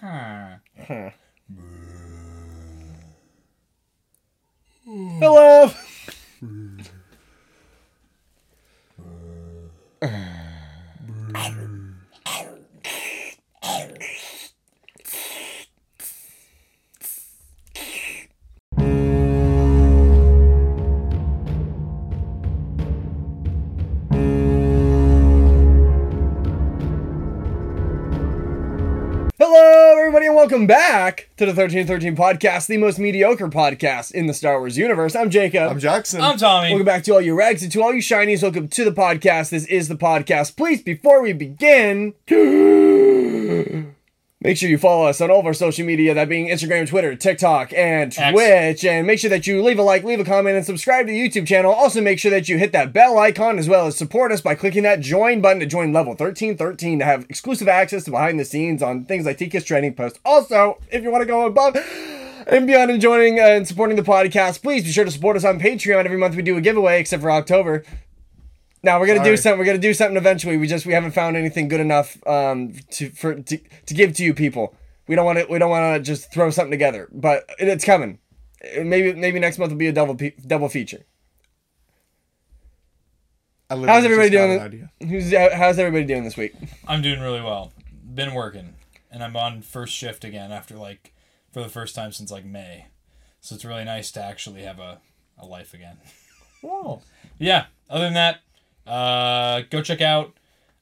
Huh. Back to the 1313 podcast, the most mediocre podcast in the Star Wars universe. I'm Jacob. I'm Jackson. I'm Tommy. Welcome back to all you Regs and to all you shinies. Welcome to the podcast. This is the podcast. Please, before we begin, make sure you follow us on all of our social media, that being Instagram, Twitter, TikTok, and. Twitch. And make sure that you leave a like, leave a comment, and subscribe to the YouTube channel. Also, make sure that you hit that bell icon as well as support us by clicking that join button to join level 1313 to have exclusive access to behind the scenes on things like TK's training post. Also, if you want to go above and beyond enjoying uh, and supporting the podcast, please be sure to support us on Patreon. Every month we do a giveaway, except for October. Now we're gonna do Sorry. something. We're gonna do something eventually. We just we haven't found anything good enough um to for to, to give to you people. We don't want to. We don't want to just throw something together, but it, it's coming. Uh, Maybe maybe next month will be a double pe- double feature. I How's everybody doing? Who's uh, how's everybody doing this week? I'm doing really well. Been working, and I'm on first shift again after like for the first time since like May. So it's really nice to actually have a, a life again. Oh, Yeah. Other than that, uh, go check out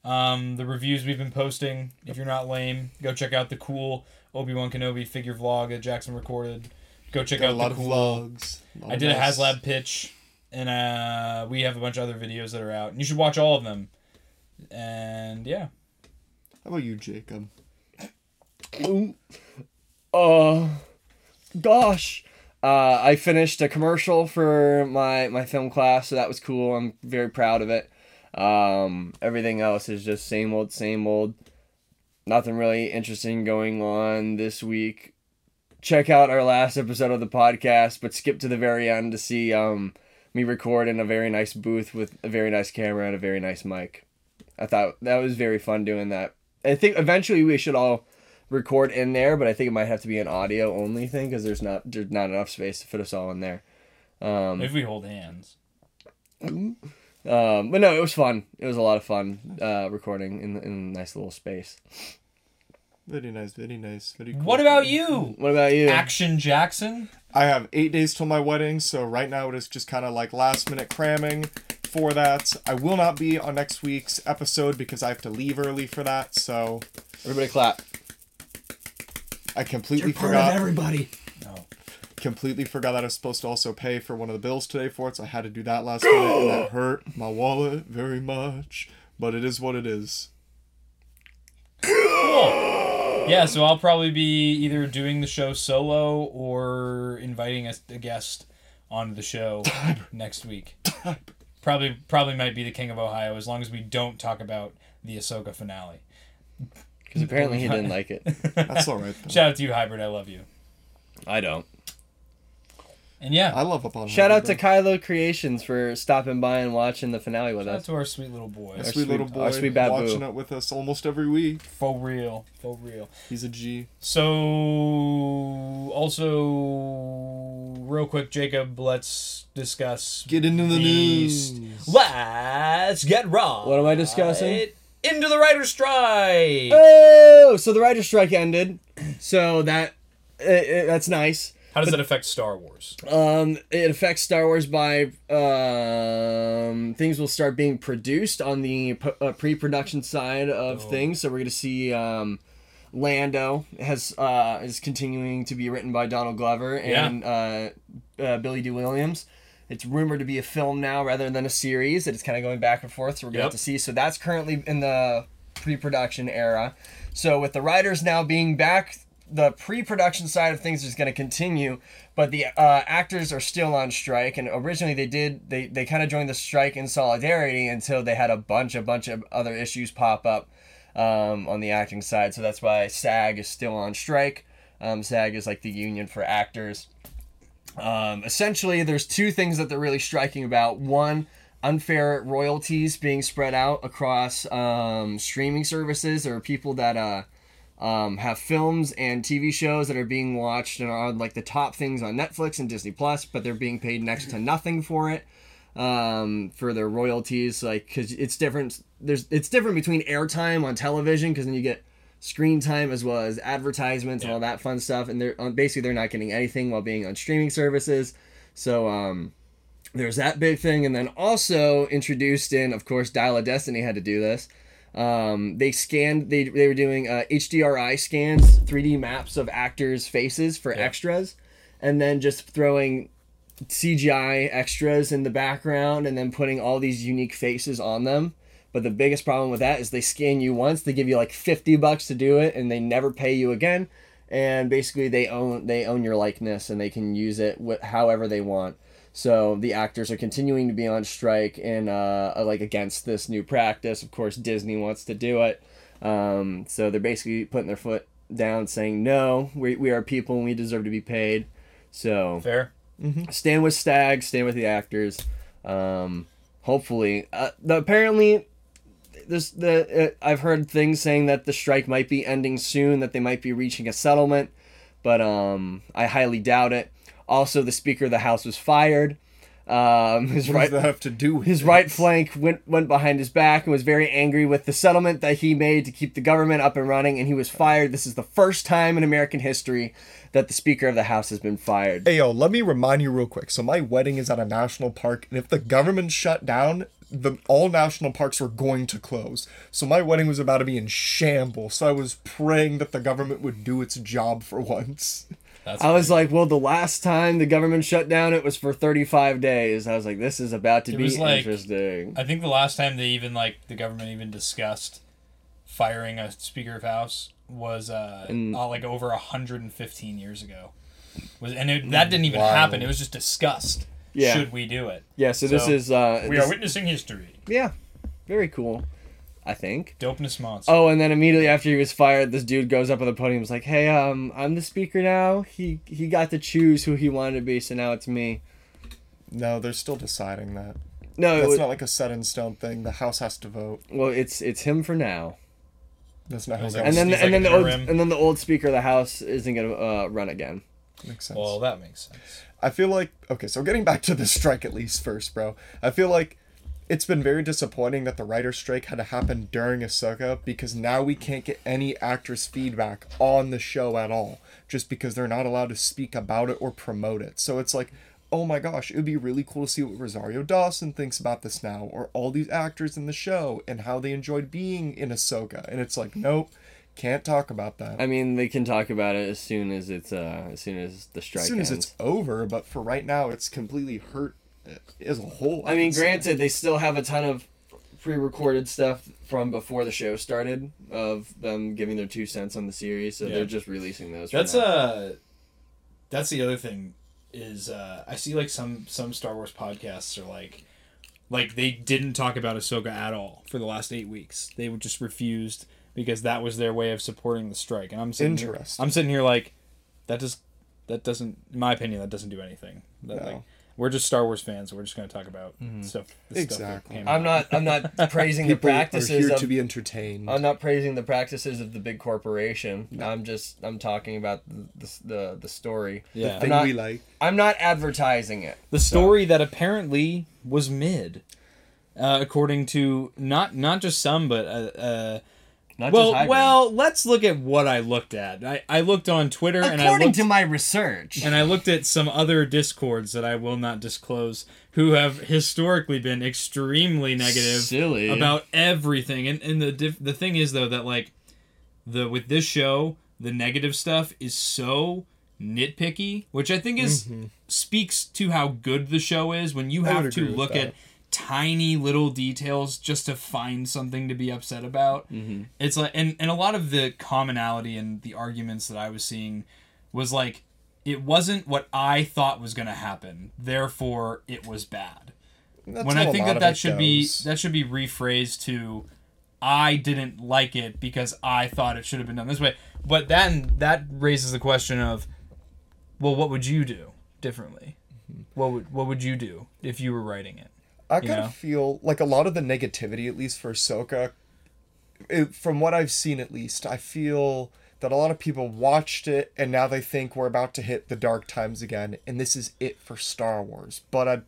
um, the reviews we've been posting. If you're not lame, go check out the cool Obi Wan Kenobi figure vlog that Jackson recorded. Go check Got a out lot the of cool. vlogs. lot I did a nice- HasLab pitch, and uh, we have a bunch of other videos that are out. And you should watch all of them. And yeah, How about you, Jacob? uh, gosh. Uh, I finished a commercial for my my film class, so that was cool. I'm very proud of it. Um, everything else is just same old, same old. Nothing really interesting going on this week. Check out our last episode of the podcast, but skip to the very end to see um, me record in a very nice booth with a very nice camera and a very nice mic. I thought that was very fun doing that. I think eventually we should all record in there, but I think it might have to be an audio only thing because there's not there's not enough space to fit us all in there. Um, if we hold hands. Um, but no, it was fun. It was a lot of fun uh, recording in in a nice little space. Very nice, very nice, very cool. What about you, What about you? Action Jackson? I have eight days till my wedding, so right now it is just kind of like last minute cramming for that. I will not be on next week's episode because I have to leave early for that, so Everybody clap. I completely forgot. everybody. No. completely forgot that I was supposed to also pay for one of the bills today for it, so I had to do that last minute, and that hurt my wallet very much. But it is what it is. Cool. Yeah, so I'll probably be either doing the show solo or inviting a, a guest onto the show next week. Probably, probably might be the King of Ohio as long as we don't talk about the Ahsoka finale. Because apparently he didn't like it. That's all right. Though. Shout out to you, Hybrid. I love you. I don't. And yeah, I love upon. Shout out to Kylo Creations for stopping by and watching the finale with shout out us. to our sweat little boy. our sweet, sweet- little boy, our sweet bad watching boo. it with us almost every week. For real, for real. He's a G. So, also, real quick, Jacob, let's discuss. Get into the Beast. news. Let's get raw. What am I discussing? Into the writer's strike. Oh, so the writer's strike ended. So that uh, that's nice. How does that affect Star Wars? Um, it affects Star Wars by um, things will start being produced on the p- uh, pre-production side of Oh. things. So we're gonna see um, Lando has uh, is continuing to be written by Donald Glover and uh, uh, Billy Dee Williams. It's rumored to be a film now rather than a series. It's kind of going back and forth. So we're gonna Yep. have to see. So that's currently in the pre-production era. So with the writers now being back, the pre-production side of things is going to continue, but the uh, actors are still on strike. And originally they did they they kind of joined the strike in solidarity until they had a bunch a bunch of other issues pop up um, on the acting side. So that's why SAG is still on strike. Um, SAG is like the union for actors. Um, essentially, there's two things that they're really striking about. One, unfair royalties being spread out across um, streaming services or people that uh, um, have films and TV shows that are being watched and are like the top things on Netflix and Disney Plus, but they're being paid next to nothing for it um, for their royalties. Like, because it's different. There's it's different between airtime on television because then you get screen time as well as advertisements and all that fun stuff. And they're um, basically they're not getting anything while being on streaming services. So um, there's that big thing, and then also introduced in, of course, Dial of Destiny had to do this. Um, they scanned. They they were doing uh, HDRI scans, 3D maps of actors' faces for extras, and then just throwing CGI extras in the background, and then putting all these unique faces on them. But the biggest problem with that is they scan you once, they give you like 50 bucks to do it, and they never pay you again. And basically, they own they own your likeness, and they can use it wh- however they want. So the actors are continuing to be on strike and uh, like against this new practice. Of course, Disney wants to do it. Um, so they're basically putting their foot down, saying no, we, we are people and we deserve to be paid. So Fair. stand with Stag, stand with the actors. Um, hopefully, uh, the, apparently, this the uh, I've heard things saying that the strike might be ending soon, that they might be reaching a settlement, but um, I highly doubt it. Also, the Speaker of the House was fired. Um, his What right does that have to do with his this? right flank went went behind his back and was very angry with the settlement that he made to keep the government up and running, and he was fired. This is the first time in American history that the Speaker of the House has been fired. Hey yo, let me remind you real quick. So my wedding is at a national park, and if the government shut down, the all national parks were going to close. So my wedding was about to be in shambles. So I was praying that the government would do its job for once. That's I was like, well, the last time the government shut down, it was for 35 days. I was like, this is about to It be like- interesting. I think the last time they even like the government even discussed firing a speaker of house was uh, uh, like over 115 years ago. Was and it, that didn't even Wow. happen. It was just discussed. Yeah. Should we do it? Yeah, so, this is uh, We this- are witnessing history. yeah, very cool. I think. Dopeness monster. Oh, and then immediately after he was fired, this dude goes up on the podium and was like, "Hey, um, I'm the speaker now. He he got to choose who he wanted to be, so now it's me." No, they're still deciding that. No, it That's was, not like a set in stone thing. The House has to vote. well, it's it's him for now. That's not how Was that And then He's and like then the old and then the old speaker of the house isn't gonna uh, run again. makes sense. well, that makes sense. I feel like okay, so getting back to the strike at least first, bro. I feel like it's been very disappointing that the writer's strike had to happen during Ahsoka because now we can't get any actors' feedback on the show at all, just because they're not allowed to speak about it or promote it. So it's like, oh my gosh, it would be really cool to see what Rosario Dawson thinks about this now, or all these actors in the show and how they enjoyed being in Ahsoka. And it's like, nope, can't talk about that. I mean, they can talk about it as soon as it's uh as soon as the strike as soon as it's over, but for right now, it's completely hurt as a whole. I mean, can say. granted, they still have a ton of pre-recorded stuff from before the show started of them giving their two cents on the series, so Yeah. they're just releasing those. for That's now. uh that's the other thing is uh I see like some some Star Wars podcasts are like like they didn't talk about Ahsoka at all for the last eight weeks. They were just refused because that was their way of supporting the strike. And I'm sitting here, I'm sitting here like that just that doesn't in my opinion that doesn't do anything. That, No. like, we're just Star Wars fans. We're just going to talk about stuff. the stuff that Exactly. came I'm out. not. I'm not praising the People are practices here of. to be entertained. I'm not praising the practices of the big corporation. I'm just. I'm talking about the the the, the story. Yeah. I'm thing not, we like. I'm not advertising it. the story that apparently was mid, uh, according to not not just some, but uh, uh, Not well, just Hybrid. well, let's look at what I looked at. I, I looked on Twitter and I according looked to my research. and I looked at some other discords that I will not disclose, who have historically been extremely negative Silly. about everything. And and the diff- the thing is though that like the with this show, the negative stuff is so nitpicky, which I think is mm-hmm. speaks to how good the show is when you have to look that. at tiny little details just to find something to be upset about. Mm-hmm. It's like and and a lot of the commonality and the arguments that I was seeing was like it wasn't what I thought was going to happen. Therefore, it was bad That's when I think that that should be that should be rephrased to I didn't like it because I thought it should have been done this way. But then that raises the question of well what would you do differently? Mm-hmm. What would what would you do if you were writing it? I kind know? of feel like a lot of the negativity, at least for Ahsoka, it, from what I've seen at least, I feel that a lot of people watched it and now they think we're about to hit the dark times again and this is it for Star Wars. But I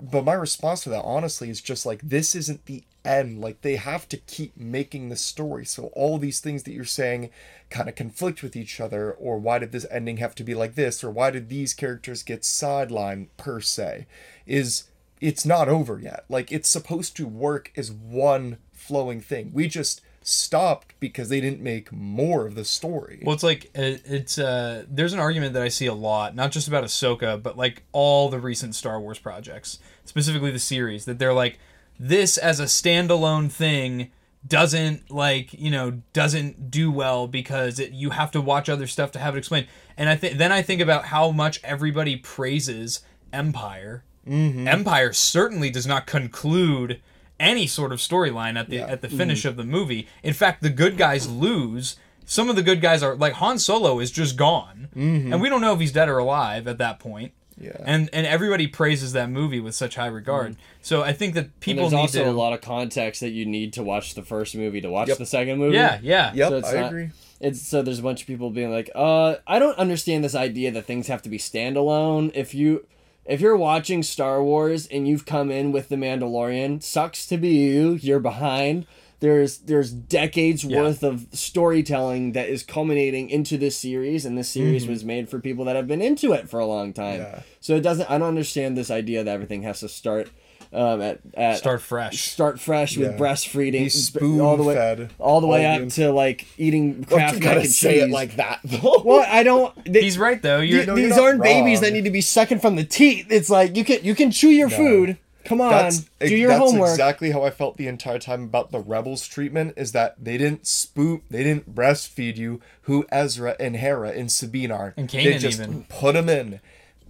but my response to that honestly is just like this isn't the end like they have to keep making the story so all these things that you're saying kind of conflict with each other or why did this ending have to be like this or why did these characters get sidelined per se is it's not over yet like it's supposed to work as one flowing thing we just stopped because they didn't make more of the story Well, it's like it- it's uh, there's an argument that I see a lot, not just about Ahsoka, but like all the recent Star Wars projects, specifically the series, that they're like this as a standalone thing doesn't like you know doesn't do well because it, you have to watch other stuff to have it explained. And I think then I think about how much everybody praises Empire. Mm-hmm. Empire certainly does not conclude any sort of storyline at the Yeah. at the finish of the movie. In fact, the good guys lose. Some of the good guys are like Han Solo is just gone, and we don't know if he's dead or alive at that point. Yeah. And and everybody praises that movie with such high regard. So I think that And people there's need also to. a lot of context that you need to watch the first movie to watch Yep. the second movie. yeah, yeah. yep so it's i not- agree It's so there's a bunch of people being like, uh, I don't understand this idea that things have to be standalone. If you if you're watching Star Wars and you've come in with The Mandalorian, sucks to be you. You're behind. There's there's decades Yeah. worth of storytelling that is culminating into this series, and this series Mm-hmm. was made for people that have been into it for a long time. Yeah. So it doesn't. I don't understand this idea that everything has to start um, at at Start fresh. start fresh with Yeah. breastfeeding Be sp- all the way spoon-fed all the way up to like eating you Kraft mac gotta and say cheese. it like that though well, I don't. They, He's right though. You're, No, these you're not aren't babies that need to be sucking from the teeth. It's like you can you can chew your food. Come on, that's do your that's homework. exactly how I felt the entire time about the rebels treatment is that they didn't spoon they didn't breastfeed you who Ezra and Hera and Sabine are And they just even. put them in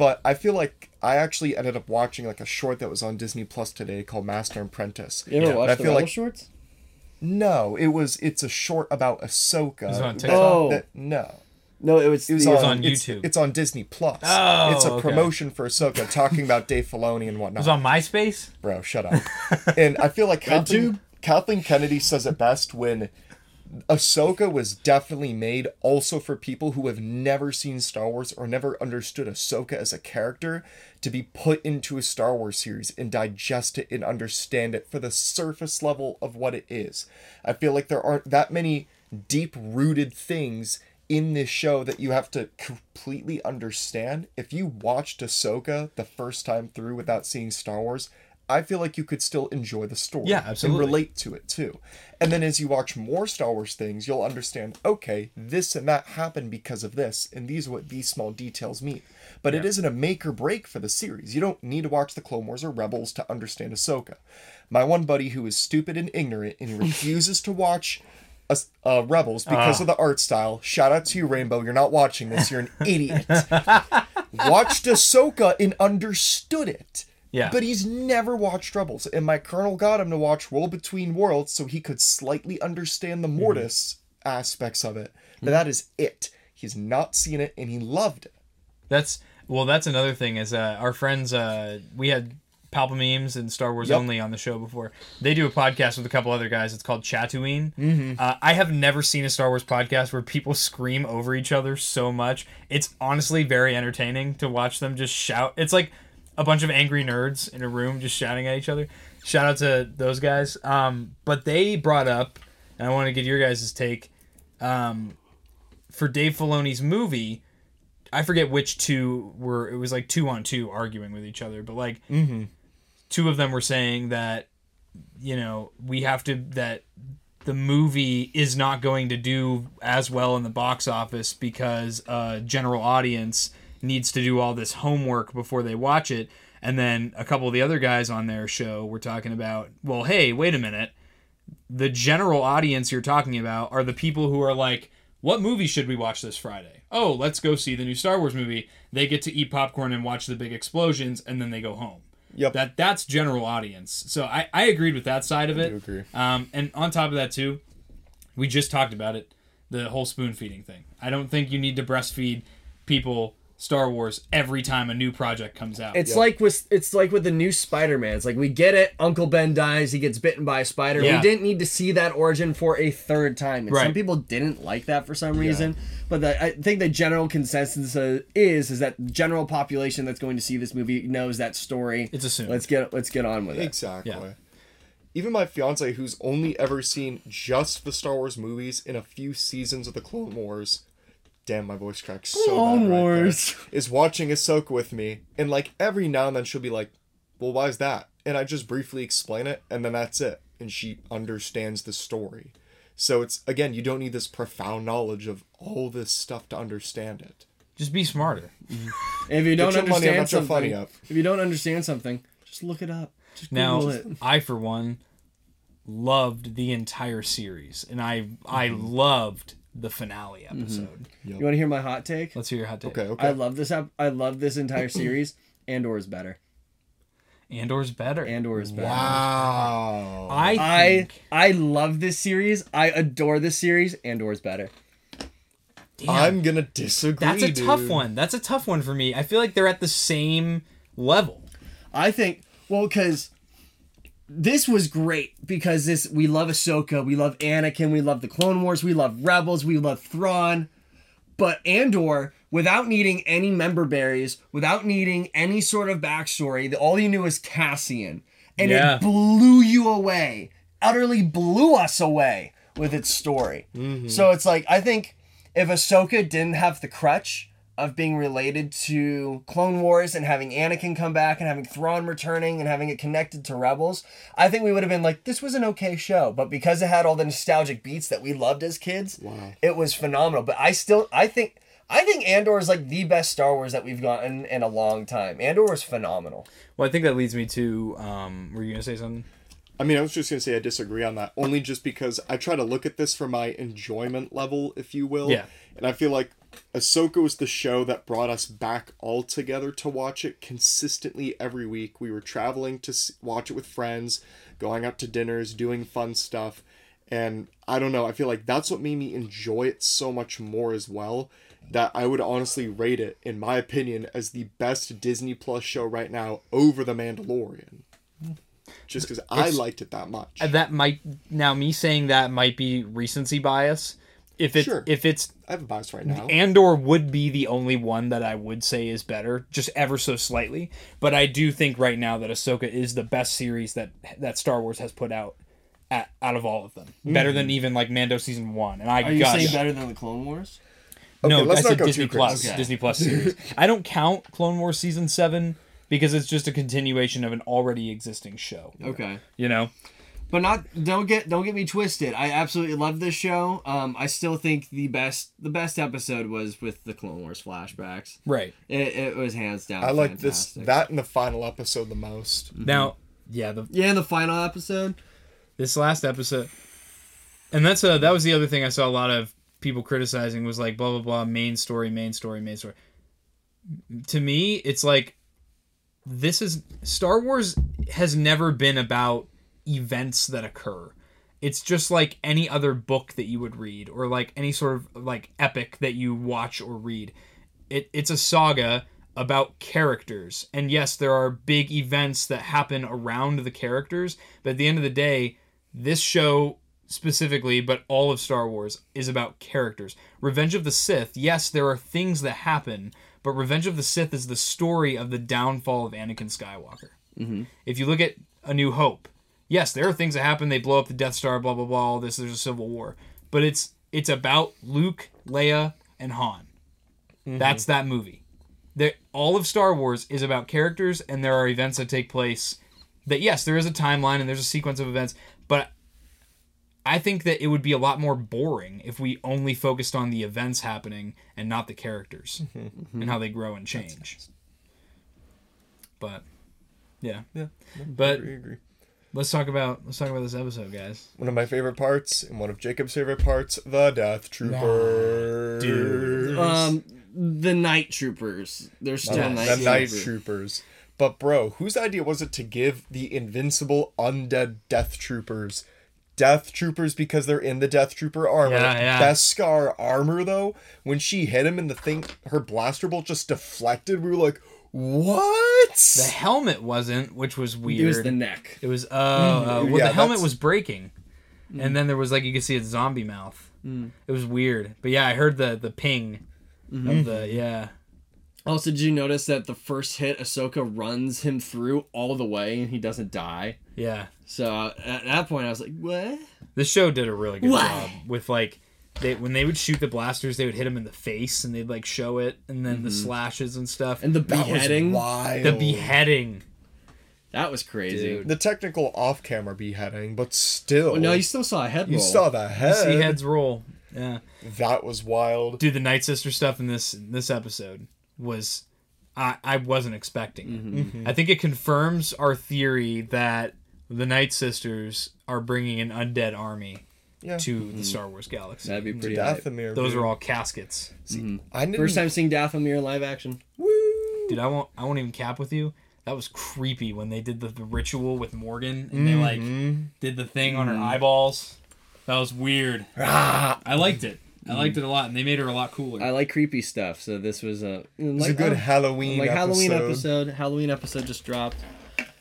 but I feel like I actually ended up watching like a short that was on Disney Plus today called Master and Apprentice you ever Yeah, I watch the feel Rebel like- shorts? no it was it's a short about Ahsoka Is it on that- TikTok? Oh. that- no No, it was. it was the, on, on it's- YouTube. It's, on Disney Plus. Oh, it's a okay. promotion for Ahsoka, talking about Dave Filoni and it whatnot. was on MySpace. Bro, shut up. and I feel like Kathleen, Kathleen Kennedy says it best when Ahsoka was definitely made also for people who have never seen Star Wars or never understood Ahsoka as a character to be put into a Star Wars series and digest it and understand it for the surface level of what it is. I feel like there aren't that many deep rooted things in this show that you have to completely understand. If you watched Ahsoka the first time through without seeing Star Wars, I feel like you could still enjoy the story. Yeah, absolutely. And relate to it too. And then as you watch more Star Wars things, you'll understand, okay, this and that happened because of this, and these are what these small details mean. But it isn't a make or break for the series. You don't need to watch the Clone Wars or Rebels to understand Ahsoka. My one buddy who is stupid and ignorant and refuses to watch uh, uh, Rebels because Ah. of the art style. Shout out to you, Rainbow. You're not watching this. You're an idiot. Watched Ahsoka and understood it. Yeah. But he's never watched Rebels. And my colonel got him to watch World Between Worlds so he could slightly understand the Mm-hmm. Mortis aspects of it. But that is it. He's not seen it and he loved it. That's well. That's another thing is uh, our friends. Uh, we had Palpa memes and Star Wars Yep. only on the show before. They do a podcast with a couple other guys. It's called Chatooine. Mm-hmm. Uh, I have never seen a Star Wars podcast where people scream over each other so much. It's honestly very entertaining to watch them just shout. It's like a bunch of angry nerds in a room just shouting at each other. Shout out to those guys. Um, but they brought up, and I want to get your guys' take. Um, for Dave Filoni's movie, I forget which two were. It was like two on two arguing with each other, but like two of them were saying that you know we have to that the movie is not going to do as well in the box office because a general audience needs to do all this homework before they watch it. And then a couple of the other guys on their show were talking about, well, hey, wait a minute. The general audience you're talking about are the people who are like, what movie should we watch this Friday? Oh, let's go see the new Star Wars movie. They get to eat popcorn and watch the big explosions, and then they go home. Yep. That that's general audience. So I, I agreed with that side of it. do agree. Um, and on top of that too, we just talked about it, the whole spoon feeding thing. I don't think you need to breastfeed people Star Wars every time a new project comes out. It's like with it's like with the new Spider-Man. It's like we get it. Uncle Ben dies. He gets bitten by a spider. Yeah. We didn't need to see that origin for a third time. And Right. some people didn't like that for some reason. But the, I think the general consensus uh, is is that general population that's going to see this movie knows that story. It's assumed. Let's get let's get on with it. Exactly. Yeah. Even my fiance, who's only ever seen just the Star Wars movies in a few seasons of the Clone Wars, damn, my voice cracks so Clone bad right there, Wars. is watching Ahsoka with me, and like every now and then she'll be like, "Well, why is that?" And I just briefly explain it, and then that's it, and she understands the story. So it's again, you don't need this profound knowledge of all this stuff to understand it. just be smarter. If you don't your money understand on something, funny up. if you don't understand something, just look it up. Just Now, it. I for one loved the entire series, and I I mm-hmm. loved the finale mm-hmm. episode. You want to hear my hot take? Let's hear your hot take. Okay, okay. I love this. ep- I love this entire series. Andor is better. Andor's better. Andor is better. Wow. I I think I love this series. I adore this series. Andor's better. damn, I'm gonna disagree. that's a tough one. That's a tough one for me. I feel like they're at the same level. I think well because this was great because this we love Ahsoka, we love Anakin, we love the Clone Wars, we love Rebels, we love Thrawn, but Andor without needing any member berries, without needing any sort of backstory, all you knew was Cassian, and Yeah. it blew you away, utterly blew us away with its story. Mm-hmm. So it's like I think if Ahsoka didn't have the crutch of being related to Clone Wars and having Anakin come back and having Thrawn returning and having it connected to Rebels, I think we would have been like, this was an okay show. But because it had all the nostalgic beats that we loved as kids, it was phenomenal. But I still, I think, I think Andor is like the best Star Wars that we've gotten in a long time. Andor was phenomenal. Well, I think that leads me to. Um, were you gonna say something? I mean, I was just gonna say I disagree on that, only just because I try to look at this from my enjoyment level, if you will. Yeah. And I feel like Ahsoka was the show that brought us back all together to watch it consistently every week. We were traveling to watch it with friends, going out to dinners, doing fun stuff, and I don't know. I feel like that's what made me enjoy it so much more as well. That I would honestly rate it, in my opinion, as the best Disney Plus show right now over The Mandalorian. Just because I liked it that much. And that might now me saying that might be recency bias. If it's Sure. if it's I have a bias right now. Andor would be the only one that I would say is better, just ever so slightly. But I do think right now that Ahsoka is the best series that that Star Wars has put out, at, out of all of them. Hmm. Better than even like Mando season one. And I Are you gush. saying better than the Clone Wars? no, Okay, let's I not said go Disney Plus. crazy. Disney Plus series. I don't count Clone Wars season seven because it's just a continuation of an already existing show. Okay. You know. But not don't get don't get me twisted. I absolutely love this show. Um, I still think the best the best episode was with the Clone Wars flashbacks. Right. It, it was hands down. I like this that in the final episode the most. Now, yeah, the Yeah, in the final episode. this last episode and that's a that was the other thing i saw a lot of people criticizing was like blah blah blah main story main story main story to me it's like this is star wars has never been about events that occur. It's just like any other book that you would read or like any sort of like epic that you watch or read. It, it's a saga about characters. And yes there are big events that happen around the characters but at the end of the day this show specifically but all of star wars is about characters. Revenge of the sith yes there are things that happen but revenge of the sith is the story of the downfall of anakin skywalker. Mm-hmm. If you look at a new hope yes there are things that happen. They blow up the death star blah blah blah all this. There's a civil war. But it's it's about luke leia and han. Mm-hmm. That's that movie. That all of Star Wars is about characters and there are events that take place that yes, there is a timeline and there's a sequence of events, but I think that it would be a lot more boring if we only focused on the events happening and not the characters mm-hmm. Mm-hmm. and how they grow and change. But yeah. Yeah. But agree, agree. Let's talk about let's talk about this episode, guys. One of my favorite parts and one of Jacob's favorite parts, the Death Trooper. dude. Um, the Night Troopers. They're still the Night, Night Troopers. Troopers. But bro, whose idea was it to give the invincible undead Death Troopers Death Troopers because they're in the Death Trooper armor. Yeah, yeah. Beskar armor though, when she hit him and the thing, her blaster bolt just deflected. We were like, "What?" The helmet wasn't, which was weird. It was the neck. It was oh, uh, well, Yeah, the helmet that's- was breaking, and then there was like you could see its zombie mouth. It was weird, but yeah, I heard the the ping of the yeah. Also, did you notice that the first hit, Ahsoka runs him through all the way and he doesn't die? Yeah, So uh, at that point, I was like, what? this show did a really good Why? job with like they when they would shoot the blasters, they would hit him in the face and they'd like show it, and then the mm-hmm. slashes and stuff. And the beheading. wild. the beheading, That was crazy. Dude. The technical off-camera beheading, but still. Oh, no, you still saw a head you roll. saw the you head. see heads roll. Yeah, That was wild. dude, the Night Sister stuff in this this episode was I I wasn't expecting. Mm-hmm. Mm-hmm. I think it confirms our theory that the Night Sisters are bringing an undead army Yeah. to the mm-hmm. Star Wars galaxy. That'd be mm-hmm. pretty hype. Dathomir. Those are all caskets. Mm-hmm. I didn't, First time seeing Dathomir in live action. Woo! Dude, I won't I won't even cap with you. That was creepy when they did the, the ritual with Morgan and they like did the thing on her eyeballs. That was weird. Ah. I liked it. I liked it a lot, and they made her a lot cooler. I like creepy stuff, so this was a It was like, a good oh, Halloween like episode. Halloween episode. Halloween episode just dropped.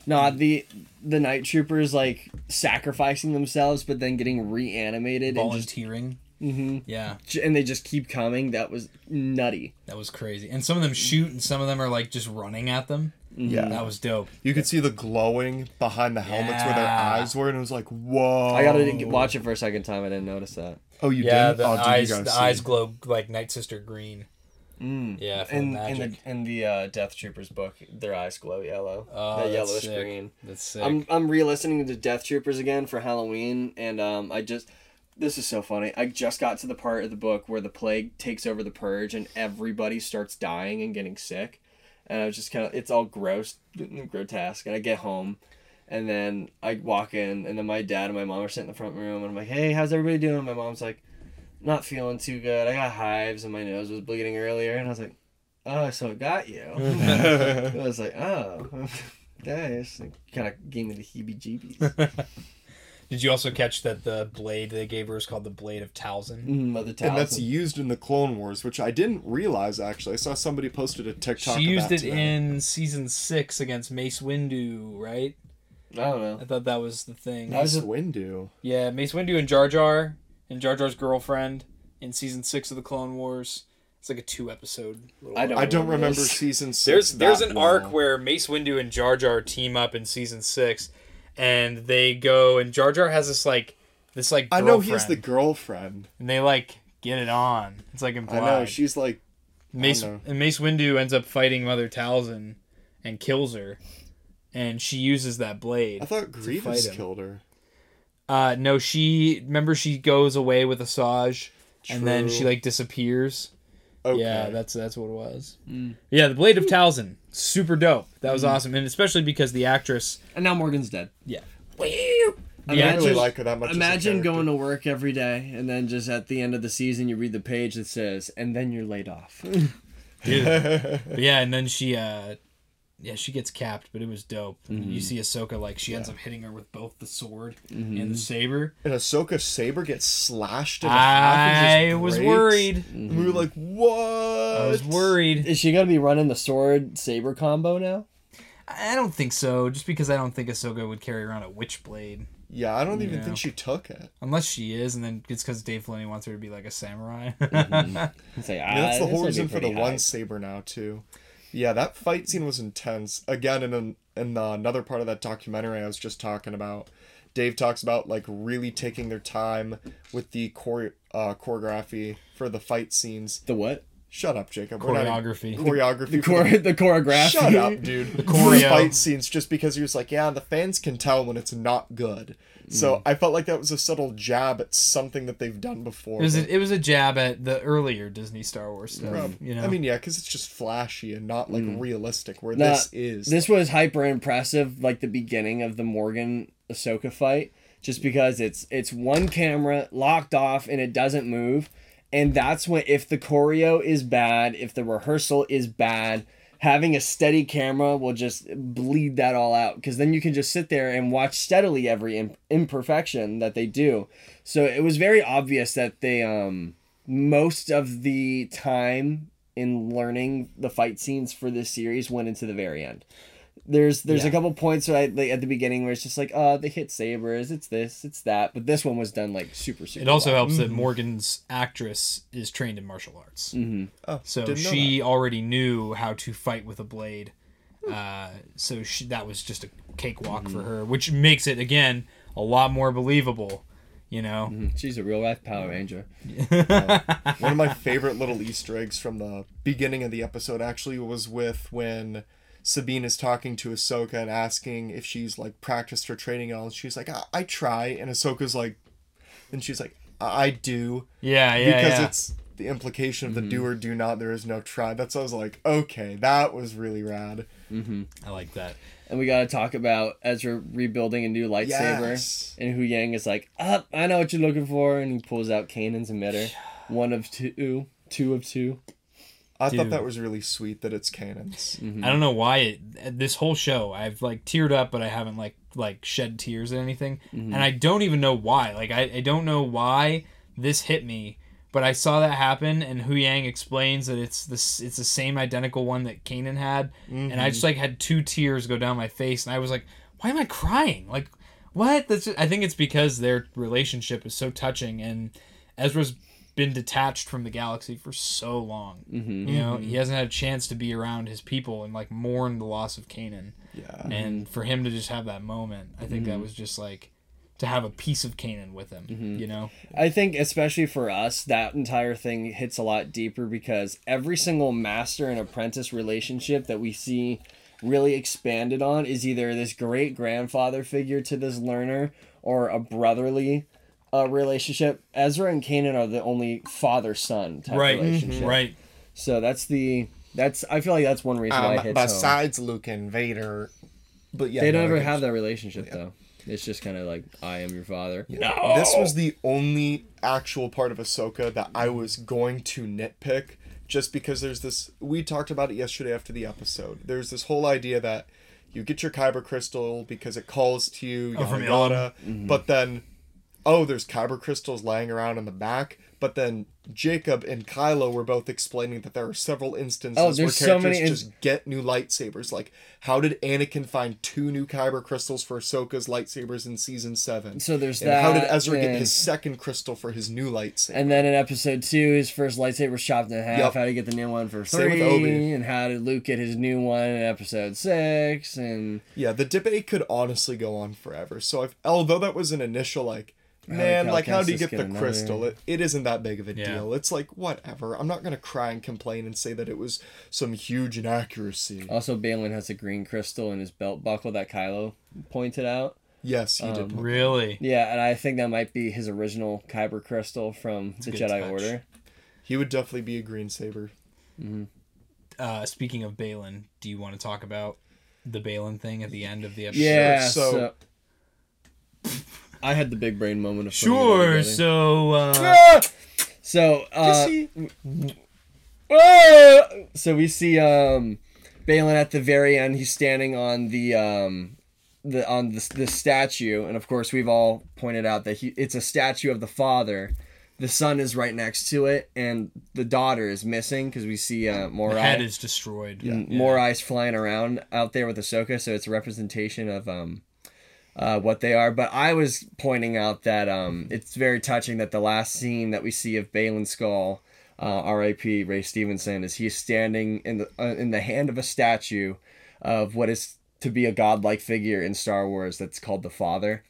No, the the night troopers like sacrificing themselves, but then getting reanimated and just Volunteering. hmm Yeah, and they just keep coming. That was nutty. that was crazy. And some of them shoot, and some of them are like just running at them. Yeah. That was dope. You could see the glowing behind the helmets where their eyes were, and it was like, whoa. I gotta get- watch it for a second time. I didn't notice that. Oh, you yeah, did? the oh, dude, eyes the see. eyes glow like Night Sister green. Mm. Yeah, from In, in the in the uh, Death Troopers book, their eyes glow yellow. Oh, that yellowish sick. green. That's sick. I'm I'm re-listening to Death Troopers again for Halloween, and um, I just this is so funny. I just got to the part of the book where the plague takes over the purge, and everybody starts dying and getting sick, and I was just kind of it's all gross, grotesque. And I get home, and then I walk in, and then my dad and my mom are sitting in the front room, and I'm like, "Hey, how's everybody doing?" My mom's like, "Not feeling too good. I got hives, and my nose was bleeding earlier," and I was like, "Oh, so it got you." I was like, "Oh." Nice. It kind of gave me the heebie-jeebies. Did you also catch that the blade they gave her is called the Blade of Talzin? Mm, Mother and that's used in the Clone Wars, which I didn't realize actually. I saw somebody posted a TikTok. She used that it today. in season six against Mace Windu, right? I don't know. I thought that was the thing. That was Mace a- Windu. Yeah, Mace Windu and Jar Jar and Jar Jar's girlfriend in season six of the Clone Wars. It's like a two episode. I don't I don't remember remember this. season six. There's there's that an arc where Mace Windu and Jar Jar team up in season six, and they go and Jar Jar has this like this like Girlfriend. I know he's the girlfriend, girlfriend. and they like get it on. It's like I implied. know she's like Mace and Mace Windu ends up fighting Mother Talzin and kills her, and she uses that blade. I thought fight Grievous him. killed her. Uh, no, she remember she goes away with Asajj, and then she like disappears. Okay. Yeah, that's that's what it was. Mm. Yeah, the Blade of Talzin, super dope. That was awesome, and especially because the actress. And now Morgan's dead. Yeah, I Yeah, don't really Imagine- like her that much. as a Imagine going to work every day and then just at the end of the season you read the page that says, and then you're laid off. dude. Yeah, and then she, uh, yeah, she gets capped, but it was dope. Mm-hmm. You see Ahsoka like she ends up hitting her with both the sword Mm-hmm. and the saber. and Ahsoka's saber gets slashed in half and I was breaks. worried. And we were like, what? I was worried. Is she gonna be running the sword saber combo now? I don't think so. Just because I don't think Ahsoka would carry around a witch blade. Yeah, I don't even Yeah. think she took it. Unless she is, and then it's because Dave Filoni wants her to be like a samurai. It's like, Yeah, that's ah, the whole reason for the pretty one saber now too. Yeah, that fight scene was intense. Again, in an, in the, another part of that documentary I was just talking about, Dave talks about like really taking their time with the chore- uh, choreography for the fight scenes. The what? Shut up, Jacob. We're not- Choreography. choreography. The for chore the choreography. Shut up, dude. The choreo. fight scenes, just because he was like, yeah, the fans can tell when it's not good. So Mm. I felt like that was a subtle jab at something that they've done before. It was but- a, it was a jab at the earlier Disney Star Wars stuff. Prob- You know, I mean, yeah, because it's just flashy and not like realistic. Where Nah, this is, This was hyper impressive, like the beginning of the Morgan Ahsoka fight, just because it's it's one camera locked off and it doesn't move, and that's when if the choreo is bad, if the rehearsal is bad, having a steady camera will just bleed that all out because then you can just sit there and watch steadily every imp- imperfection that they do. So it was very obvious that they um most of the time in learning the fight scenes for this series went into the very end. There's there's a couple points right like, at the beginning where it's just like uh they hit sabers it's this it's that but this one was done like super super It also well. helps that Morgan's actress is trained in martial arts. Mhm. Oh, So she already knew how to fight with a blade. Uh, so she, that was just a cakewalk Mm-hmm. for her, which makes it again a lot more believable. You know, Mm-hmm. she's a real life Power Ranger that. One of my favorite little Easter eggs from the beginning of the episode actually was with when Sabine is talking to Ahsoka and asking if she's like practiced her training and all. And she's like, I, I try. And Ahsoka's like, and she's like, I, I do. yeah, yeah, because yeah. it's the implication of the mm-hmm. do or do not, there is no try. That's why I was like, okay, that was really rad. Mm-hmm. I like that. and we got to talk about Ezra rebuilding a new lightsaber Yes. and Huyang is like up I know what you're looking for and he pulls out Kanan's emitter one of two two of two I thought that was really sweet that it's Kanan's. Mm-hmm. I don't know why it this whole show I've like teared up, but I haven't like like shed tears or anything, mm-hmm. and I don't even know why. Like I, I don't know why this hit me, but I saw that happen, and Huyang explains that it's this it's the same identical one that Kanan had, and I just mm-hmm. like had two tears go down my face, and I was like, why am I crying? Like what? That's just, I think it's because their relationship is so touching, and Ezra's been detached from the galaxy for so long. Mm-hmm. You know, he mm-hmm. hasn't had a chance to be around his people and like mourn the loss of Kanan. Yeah. And for him to just have that moment, I think that mm-hmm. was just like to have a piece of Kanan with him. Mm-hmm. You know, I think especially for us, that entire thing hits a lot deeper because every single master and apprentice relationship that we see really expanded on is either this great grandfather figure to this learner or a brotherly uh, relationship. Ezra and Kanan are the only father son type relationship. right. So that's the that's I feel like that's one reason why it Um, hits home. besides Luke and Vader, but yeah, They don't I ever have that relationship though. It's just kind of like I am your father. no This was the only actual part of Ahsoka that I was going to nitpick, just because there's this. We talked about it yesterday after the episode. There's this whole idea that you get your kyber crystal because it calls to you, yada from yada. But then, oh, there's kyber crystals lying around in the back. But then Jacob and Kylo were both explaining that there are several instances Oh, where there's so characters many just get new lightsabers. Like, how did Anakin find two new kyber crystals for Ahsoka's lightsabers in season seven? So there's and how did that, Ezra get his second crystal for his new lightsaber? And then in episode two, his first lightsaber was chopped in half. Yep. How he get the new one for Same with three, Obi. and how did Luke get his new one in episode six? And yeah, the debate could honestly go on forever. So, if, although that was an initial like, man, like how do you get get the another- crystal? It, it isn't that big of a Yeah. deal. It's like whatever. I'm not gonna cry and complain and say that it was some huge inaccuracy. also, Baylan has a green crystal in his belt buckle that Kylo pointed out. yes, he Um, did. Really? Yeah, and I think that might be his original Kyber crystal from the Jedi touch. Order. He would definitely be a green saber. Uh, speaking of Baylan, do you want to talk about the Baylan thing at the end of the episode? Yeah, so- so. I had the big brain moment of putting it all Sure. So, uh, Ah! So, uh, See? Ah! so we see um Baylan at the very end he's standing on the um the on the, the statue and of course we've all pointed out that he it's a statue of the father the son is right next to it and the daughter is missing because we see uh more the head is destroyed. m- Morai flying around out there with Ahsoka, so it's a representation of um uh, what they are. But I was pointing out that um it's very touching that the last scene that we see of Baylan Skoll, uh, R.I.P. Ray Stevenson, is he's standing in the uh, in the hand of a statue of what is to be a godlike figure in Star Wars that's called the Father.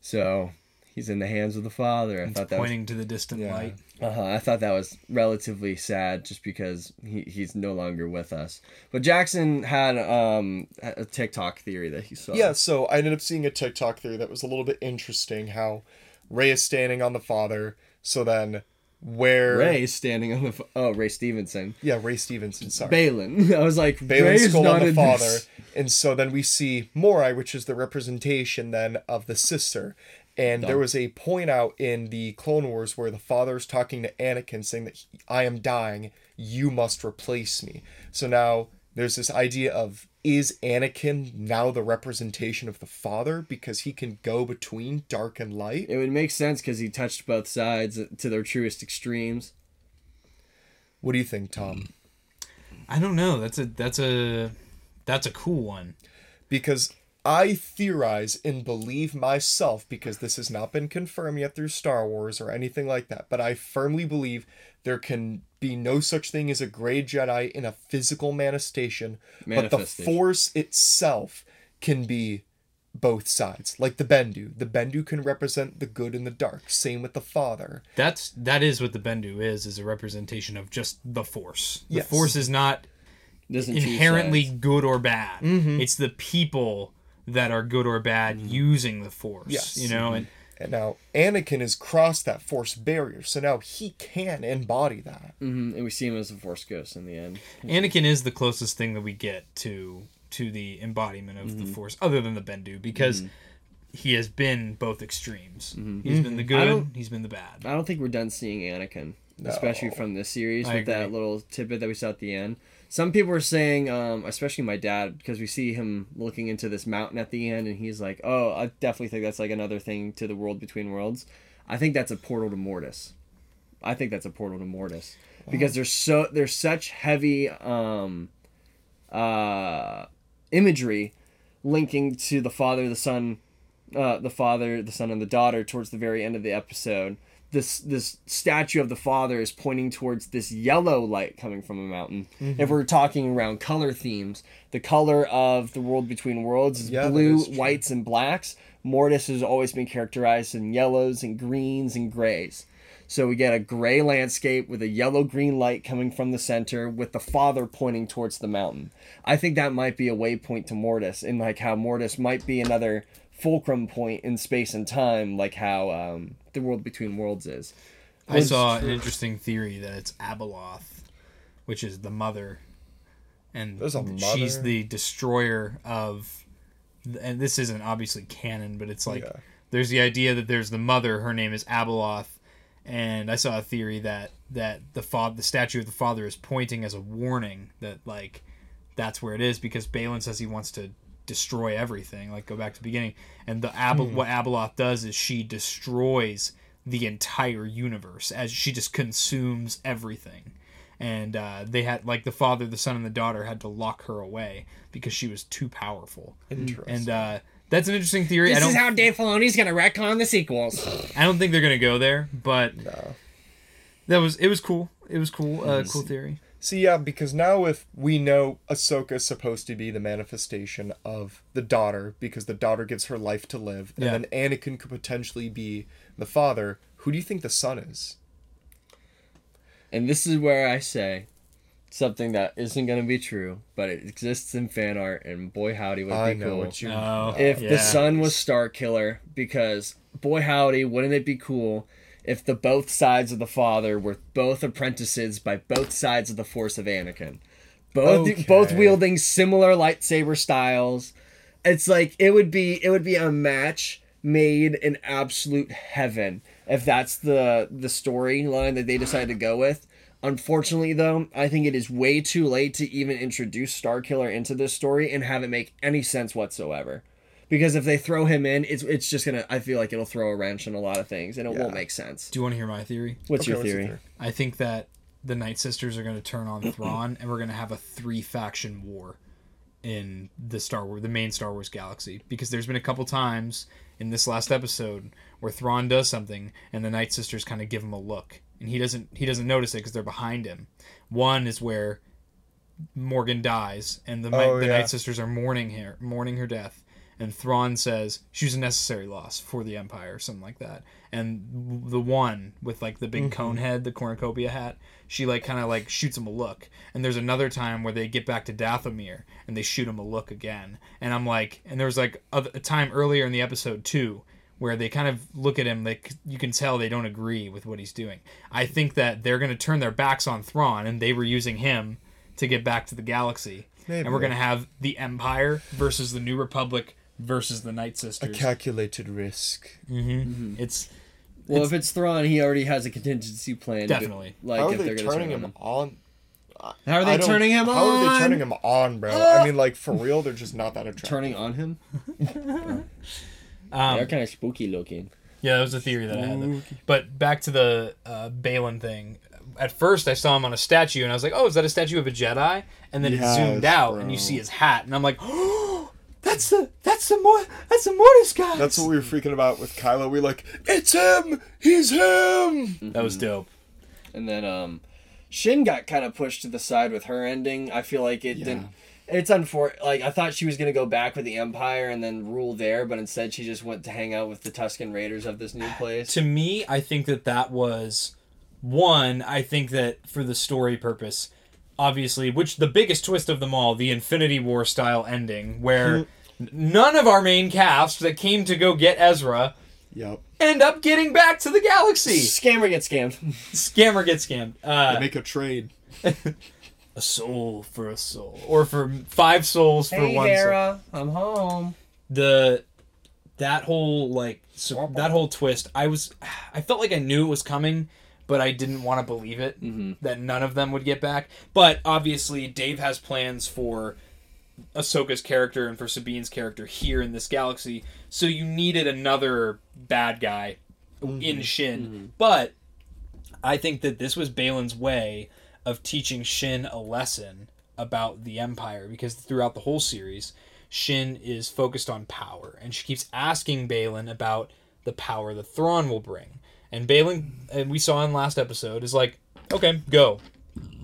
So he's in the hands of the Father. I It's thought that was pointing to the distant Yeah. light. Uh-huh. I thought that was relatively sad just because he, he's no longer with us. But Jackson had um, a TikTok theory that he saw. Yeah, so I ended up seeing a TikTok theory that was a little bit interesting. How Ray is standing on the father. So then, where Ray is standing on the. F- oh, Ray Stevenson. Yeah, Ray Stevenson. Sorry. Baylan. I was like, Baylan's Ray's not on the father, this. and so then we see Morai, which is the representation then of the sister. And there was a point out in the Clone Wars where the father is talking to Anakin, saying that he- I am dying, you must replace me. So now there's this idea of is Anakin now the representation of the father because he can go between dark and light? It would make sense because he touched both sides to their truest extremes. What do you think, Tom? I don't know. That's a that's a that's a cool one. Because I theorize and believe myself, because this has not been confirmed yet through Star Wars or anything like that, but I firmly believe there can be no such thing as a gray Jedi in a physical manifestation, but the Force itself can be both sides. Like the Bendu. The Bendu can represent the good and the dark. Same with the Father. That's that is what the Bendu is is a representation of just the Force. The Yes. Force is not Doesn't inherently good or bad. Mm-hmm. It's the people that are good or bad using the Force. Yes. You know, and And now Anakin has crossed that Force barrier, so now he can embody that. Mhm, and we see him as a Force ghost in the end. Anakin is the closest thing that we get to to the embodiment of Mm-hmm. the Force, other than the Bendu, because he has been both extremes. Mm-hmm. He's been the good, he's been the bad. I don't think we're done seeing Anakin, especially from this series I with that little tidbit that we saw at the end. Some people are saying, um, especially my dad, because we see him looking into this mountain at the end, and he's like, "Oh, I definitely think that's like another thing to the world between worlds." I think that's a portal to Mortis. I think that's a portal to Mortis because there's so there's such heavy um, uh, imagery linking to the father, the son, uh, the father, the son, and the daughter towards the very end of the episode. This this statue of the father is pointing towards this yellow light coming from a mountain. If mm-hmm. we're talking around color themes, the color of the world between worlds is Yeah, blue, is whites, and blacks. Mortis has always been characterized in yellows and greens and grays. So we get a gray landscape with a yellow green light coming from the center with the father pointing towards the mountain. I think that might be a waypoint to Mortis and like how Mortis might be another fulcrum point in space and time, like how um, the world between worlds is. I saw an interesting theory that it's Abeloth, which is the mother, and There's a she's the destroyer of. And this isn't obviously canon, but it's like Yeah. there's the idea that there's the mother. Her name is Abeloth, and I saw a theory that that the father, the statue of the father, is pointing as a warning that like that's where it is because Baylan says he wants to destroy everything, like go back to the beginning. And the Abel, what Abeloth does is she destroys the entire universe as she just consumes everything. And uh, they had like the father, the son, and the daughter had to lock her away because she was too powerful. Interesting. And uh, that's an interesting theory. I don't, Dave Filoni's gonna retcon the sequels. I don't think they're gonna go there, but that was it was cool. It was cool. Uh, cool theory. See, yeah, because now if we know Ahsoka's supposed to be the manifestation of the daughter, because the daughter gives her life to live, and Yeah. then Anakin could potentially be the father, who do you think the son is? And this is where I say something that isn't gonna be true, but it exists in fan art, and boy howdy would I be know cool. what you. Oh, if yeah. the son was Starkiller, because boy howdy, wouldn't it be cool if the both sides of the father were both apprentices by both sides of the Force of Anakin, both Okay. both wielding similar lightsaber styles. It's like it would be it would be a match made in absolute heaven if that's the the storyline that they decide to go with. Unfortunately, though, I think it is way too late to even introduce Starkiller into this story and have it make any sense whatsoever. Because if they throw him in, it's it's just gonna. I feel like it'll throw a wrench in a lot of things, and it won't make sense. Do you want to hear my theory? What's Okay, your what's your theory? theory? I think that the Night Sisters are going to turn on Thrawn, and we're going to have a three faction war in the Star Wars, the main Star Wars galaxy. Because there's been a couple times in this last episode where Thrawn does something, and the Night Sisters kind of give him a look, and he doesn't he doesn't notice it because they're behind him. One is where Morgan dies, and the, Oh, the yeah. Night Sisters are mourning her, mourning her death. And Thrawn says she was a necessary loss for the Empire, or something like that. And the one with like the big Mm-hmm. cone head, the cornucopia hat, she like kind of like shoots him a look. And there's another time where they get back to Dathomir and they shoot him a look again. And I'm like, and there was like a, a time earlier in the episode too where they kind of look at him like you can tell they don't agree with what he's doing. I think that they're going to turn their backs on Thrawn and they were using him to get back to the galaxy. Maybe. And we're going to have the Empire versus the New Republic versus the Night Sisters. A calculated risk. Mm-hmm. Mm-hmm. It's Well, It's- if it's Thrawn, he already has a contingency plan. to- Definitely. like How are if they they're turning him him. on? How are they turning him How on? are they turning him on, bro? I ah! mean, like for real, they're just not that attractive. Turning on him? Um, They're kind of spooky looking. Yeah, that was a theory that I had. There. But back to the uh, Baylan thing. At first, I saw him on a statue, and I was like, "Oh, is that a statue of a Jedi?" And then Yes, it zoomed out, and you see his hat, and I'm like, "Oh, that's the that's the Mor- that's the Mortis guy." That's what we were freaking about with Kylo. We like, it's him. He's him. that was dope. And then um, Shin got kind of pushed to the side with her ending. I feel like it didn't. It's unfortunate. Like I thought she was gonna go back with the Empire and then rule there, but instead she just went to hang out with the Tusken Raiders of this new place. To me, I think that that was one. I think that for the story purpose, obviously, which the biggest twist of them all, the Infinity War style ending, where none of our main cast that came to go get Ezra Yep. end up getting back to the galaxy. Scammer gets scammed. Scammer gets scammed. Uh, Make a trade. a soul for a soul, or for five souls for one Hey, soul. I'm home. The that whole like so, that whole twist, I was, I felt like I knew it was coming, but I didn't want to believe it mm-hmm. that none of them would get back. But obviously, Dave has plans for Ahsoka's character and for Sabine's character here in this galaxy, so you needed another bad guy in mm-hmm. Shin. Mm-hmm. But I think that this was Baylan's way of teaching Shin a lesson about the Empire because throughout the whole series, Shin is focused on power and she keeps asking Baylan about the power the Thrawn will bring. And Baylan, and we saw in last episode, is like, okay, go.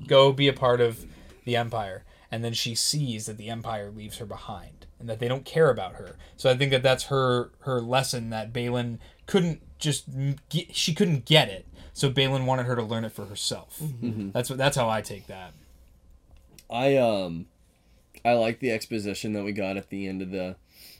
Go be a part of the Empire. And then she sees that the Empire leaves her behind and that they don't care about her. So I think that that's her her lesson that Baylan couldn't just get, she couldn't get it. So Baylan wanted her to learn it for herself. That's what that's how I take that. I um, I like the exposition that we got at the end of the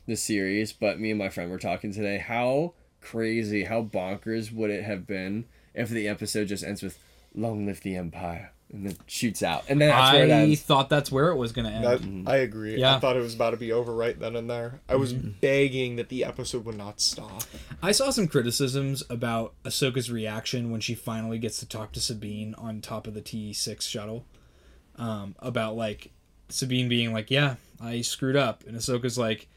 the series, but me and my friend were talking today. How crazy, how bonkers would it have been if the episode just ends with "Long live the Empire" and then shoots out, and then that's where it I ends. thought that's where it was going to end. That, I agree. Yeah. I thought it was about to be over right then and there. I was begging that the episode would not stop. I saw some criticisms about Ahsoka's reaction when she finally gets to talk to Sabine on top of the T six shuttle. Um, about like Sabine being like, "Yeah, I screwed up," and Ahsoka's like,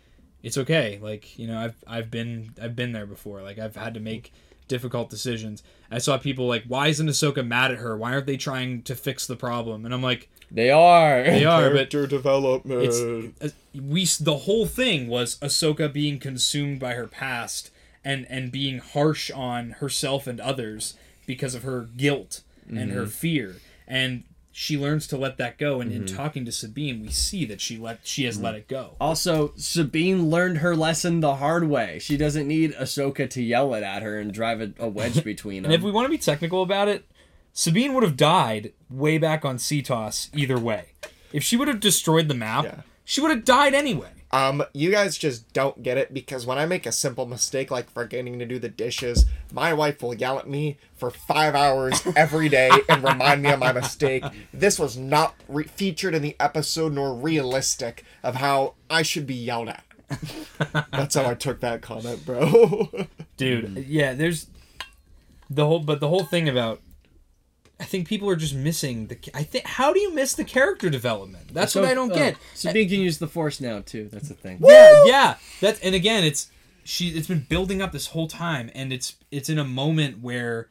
"It's okay. Like you know, I've I've been I've been there before. Like I've had to make difficult decisions." I saw people like, "Why isn't Ahsoka mad at her? Why aren't they trying to fix the problem?" And I'm like, They are. "They are, but Character development. it's we the whole thing was Ahsoka being consumed by her past and and being harsh on herself and others because of her guilt and her mm-hmm. fear and she learns to let that go and in mm-hmm. talking to Sabine we see that she let she has mm-hmm. let it go Also, Sabine learned her lesson the hard way. She doesn't need Ahsoka to yell it at her and drive a, a wedge between them. and if we want to be technical about it Sabine would have died way back on Seatos either way if she would have destroyed the map Yeah. she would have died anyway Um, you guys just don't get it because when I make a simple mistake like forgetting to do the dishes, my wife will yell at me for five hours every day and remind me of my mistake. This was not re- featured in the episode nor realistic of how I should be yelled at. That's how I took that comment, bro. dude yeah there's the whole but the whole thing about i think people are just missing the i think how do you miss the character development? That's what i don't uh, get Sabine can use the Force now too. That's the thing. yeah yeah. That's and again it's she it's been building up this whole time and it's it's in a moment where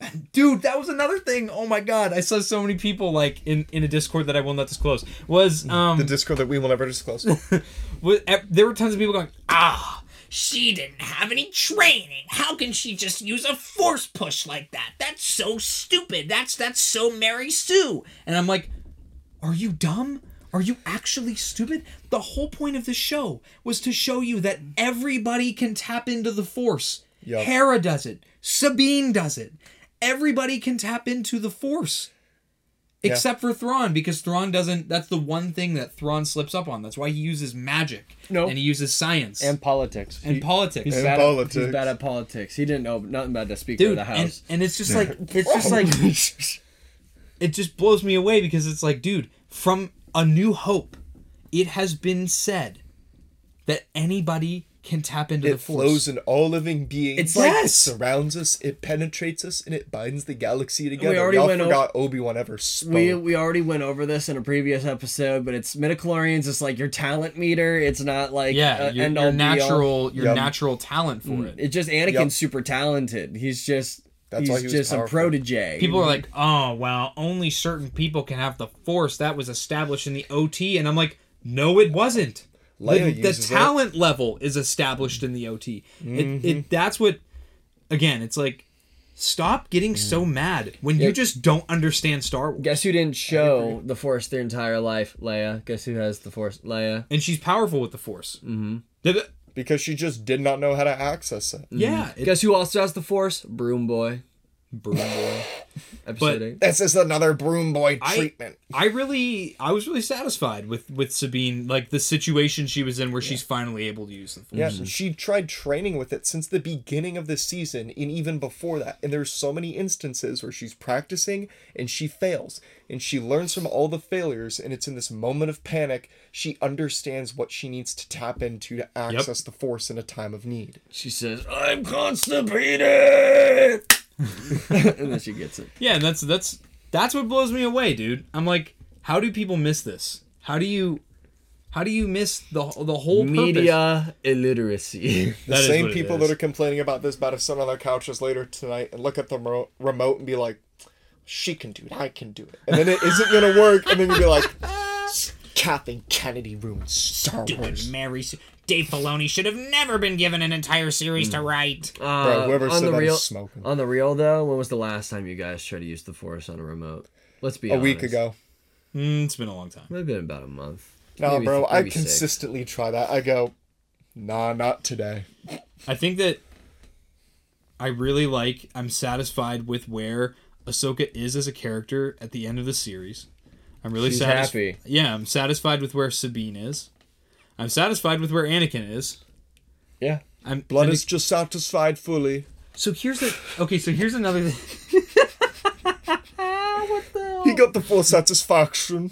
dude that was another thing. Oh my god. I saw so many people like in in a discord that i will not disclose. Was um the Discord that we will never disclose. was, there were tons of people going, ah, she didn't have any training. How can she just use a force push like that? That's so stupid. That's that's so Mary Sue. And I'm like, are you dumb? Are you actually stupid? The whole point of the show was to show you that everybody can tap into the force. Yup. Hera does it. Sabine does it. Everybody can tap into the force. Except for Thrawn, because Thrawn doesn't. That's the one thing that Thrawn slips up on. That's why he uses magic. Nope. And he uses science And politics. and He- politics. He's And bad At, politics. he's bad at politics. He didn't know nothing about the Speaker of Dude, the and, House. and it's just like it's just like it just blows me away because it's like, dude, from A New Hope, it has been said that anybody can tap into It the force. It flows in all living beings. It's like, like- it surrounds us, it penetrates us, and it binds the galaxy together. We already Y'all went o- forgot Obi Wan ever spoke. We we already went over this in a previous episode, but it's midichlorians. It's like your talent meter. It's not like yeah, your, your all be all. natural your Yep. natural talent for mm, it. It's just Anakin's Yep. super talented. He's just That's he's why he was just a protege. People are like, "Oh, well, only certain people can have the force." That was established in the OT, and I'm like, "No, it wasn't." Leia the, the uses it. talent level is established in the OT. Mm-hmm. It, it that's what. Again, it's like, stop getting Mm. so mad when you just don't understand Star Wars. Guess who didn't show the Force their entire life? Leia. Guess who has the Force? Leia. And she's powerful with the Force. Mm-hmm. because she just did not know how to access it. Yeah, it, Guess who also has the Force? Broom Boy. Broom Boy. Episode But- eight. This is another broom boy treatment. I really, I was really satisfied with with Sabine, like the situation she was in, where she's finally able to use the Force. Yeah, mm-hmm. she tried training with it since the beginning of the season and even before that. And there's so many instances where she's practicing and she fails. And she learns from all the failures and it's in this moment of panic she understands what she needs to tap into to access the force in a time of need. She says, "I'm constipated," and then she gets it. Yeah, and that's that's that's what blows me away, dude. I'm like, how do people miss this? How do you how do you miss the the whole purpose? Media illiteracy. The That is same people that are complaining about this better sit on their couches later tonight and look at the remote and be like, she can do it, I can do it. And then it isn't going to work. And then you'll be like, Kathleen Kennedy ruined Star Wars. Mary Sue- Dave Filoni should have never been given an entire series to write. Uh, Bro, whoever on said the that is real, smoking. On the real though, when was the last time you guys tried to use the Force on a remote? Let's be A week ago. Mm, it's been a long time. Maybe been about a month. Nah, Maybe- bro, I maybe six. consistently try that. I go, nah, not today. I think that I really like. I'm satisfied with where Ahsoka is as a character at the end of the series. I'm really She's satis- happy. Yeah, I'm satisfied with where Sabine is. I'm satisfied with where Anakin is. Yeah. I'm Blood and is just satisfied fully. So here's the okay. So here's another. Thing. What the? He got the full satisfaction.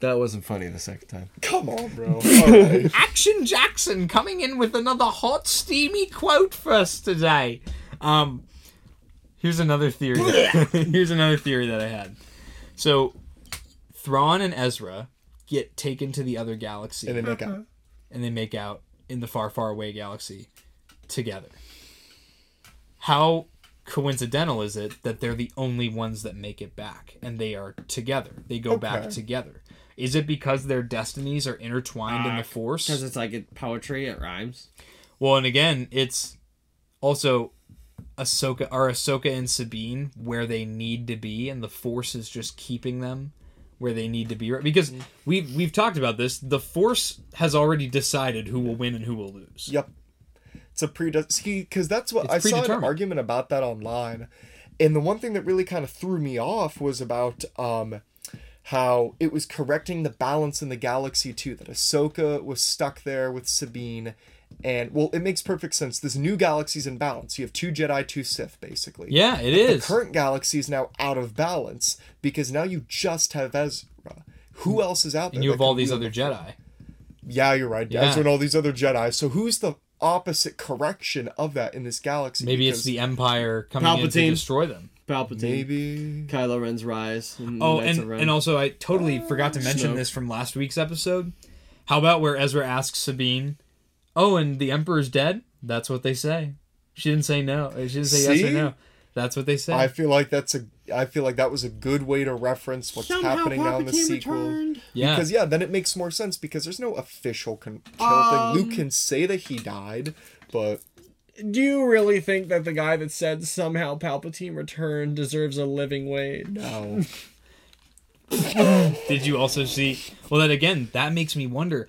That wasn't funny the second time. Come on, bro. Alright. Action Jackson coming in with another hot, steamy quote for us today. Um, here's another theory. here's another theory that I had. So, Thrawn and Ezra get taken to the other galaxy, and then make out. Uh-huh. and they make out in the far, far away galaxy together. How coincidental is it that they're the only ones that make it back and they are together? They go back together. Is it because their destinies are intertwined in the Force? Because it's like poetry, it rhymes. Well, and again, it's also Ahsoka or Ahsoka and Sabine where they need to be, and the Force is just keeping them where they need to be. Right? Because we've we've talked about this. The Force has already decided who will win and who will lose. Yep. It's a pre because that's what It's I saw an argument about that online, and the one thing that really kind of threw me off was about um how it was correcting the balance in the galaxy too. That Ahsoka was stuck there with Sabine, and well, it makes perfect sense. This new galaxy's in balance. You have two Jedi, two Sith, basically. Yeah, it The is. current galaxy is now out of balance because now you just have Ezra. Who mm. else is out there? and you have all these other the Jedi. yeah, you're right. Yeah. Ezra and all these other Jedi. So who's the opposite correction of that in this galaxy? Maybe it's the Empire coming in to destroy them. Palpatine. maybe Kylo Ren's rise. in Oh, and, Ren. and also I totally oh, forgot to mention Snoke. this from last week's episode. How about where Ezra asks Sabine, "Oh, and the Emperor's dead?" That's what they say. She didn't say no. She didn't say yes or no. That's what they say. I feel like that's a. I feel like that was a good way to reference what's happening now in the sequel. yeah. Because yeah, then it makes more sense because there's no official con- kill Um, thing. Luke can say that he died, but Do you really think that the guy that said somehow Palpatine returned deserves a living wage? no. Did you also see? Well, then again, that makes me wonder.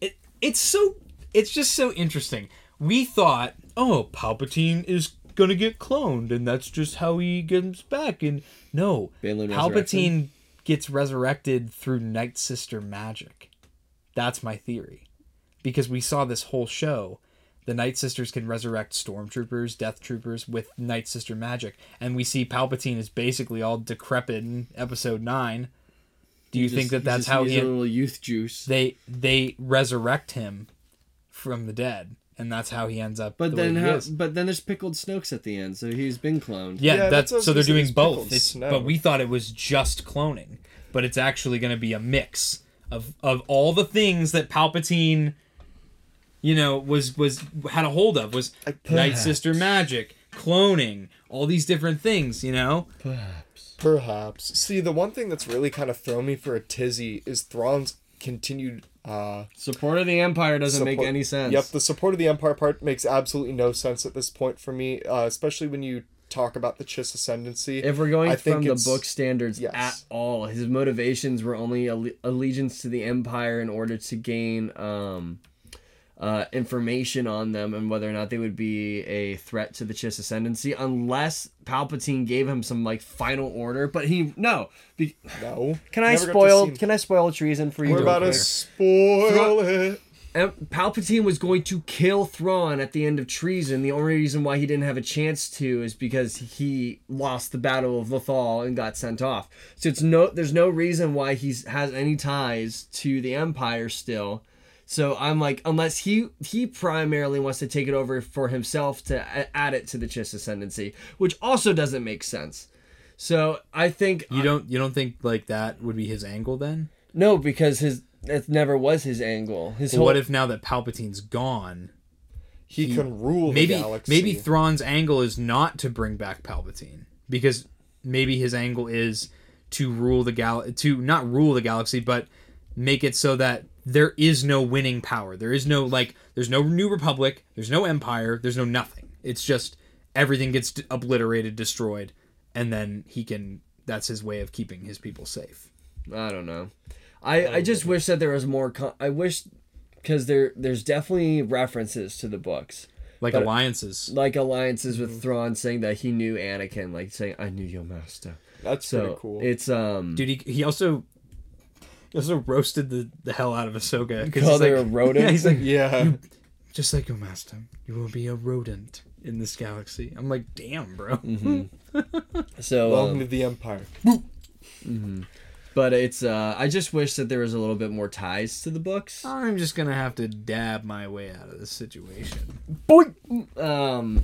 It it's so it's just so interesting. We thought, oh, Palpatine is gonna get cloned, and that's just how he gets back. And no, Palpatine gets resurrected through Night Sister magic. That's my theory, because we saw this whole show. The Night Sisters can resurrect stormtroopers, death troopers with Night Sister magic, and we see Palpatine is basically all decrepit in Episode Nine. Do you think that that's how he's he, a little youth juice? they they resurrect him from the dead, and that's how he ends up. But the way then he how, is. but then there's pickled Snokes at the end, so he's been cloned. Yeah, Yeah, that's, that's what I was so they're gonna say, doing it's both. pickled It's snow. but we thought it was just cloning, but it's actually going to be a mix of of all the things that Palpatine, you know, was was had a hold of was Night Sister magic, cloning, all these different things. You know, Perhaps. Perhaps. See, the one thing that's really kind of thrown me for a tizzy is Thrawn's continued uh Support of the Empire doesn't make any sense. Yep, the support of the Empire part makes absolutely no sense at this point for me, uh, especially when you talk about the Chiss ascendancy. If we're going I from the book standards yes. at all, his motivations were only alle- allegiance to the Empire in order to gain um, uh, information on them and whether or not they would be a threat to the Chiss ascendancy, unless Palpatine gave him some like final order. But he no. Be, No. can I Never spoil? Can I spoil treason for you? We're about to spoil it. Palpatine was going to kill Thrawn at the end of Treason. The only reason why he didn't have a chance to is because he lost the Battle of Lothal and got sent off. So it's no, there's no reason why he has any ties to the Empire still. So I'm like, unless he he primarily wants to take it over for himself to add it to the Chiss ascendancy, which also doesn't make sense. So I think you don't you don't think like that would be his angle then? no, because his that never was his angle. His Well, whole what if now that Palpatine's gone, He, can rule maybe the galaxy. maybe Thrawn's angle is not to bring back Palpatine because maybe his angle is to rule the gal to not rule the galaxy but make it so that there is no winning power. There is no like there's no new republic, there's no empire, there's no nothing. It's just everything gets d- obliterated, destroyed and then he can that's his way of keeping his people safe. I don't know. I, I just wish that there was more. Con- I wish because there there's definitely references to the books, Like But- alliances. like alliances with Thrawn saying that he knew Anakin, like saying I knew your master. That's So pretty cool. it's um Dude, he, he also he also roasted the, the hell out of Ahsoka. 'cause called he's her like- a rodent. Yeah, he's like, yeah. just like your master, you will be a rodent in this galaxy. I'm like, damn, bro. so. Long um, live the Empire. but it's uh I just wish that there was a little bit more ties to the books. I'm just gonna have to dab my way out of this situation. Boy. Um,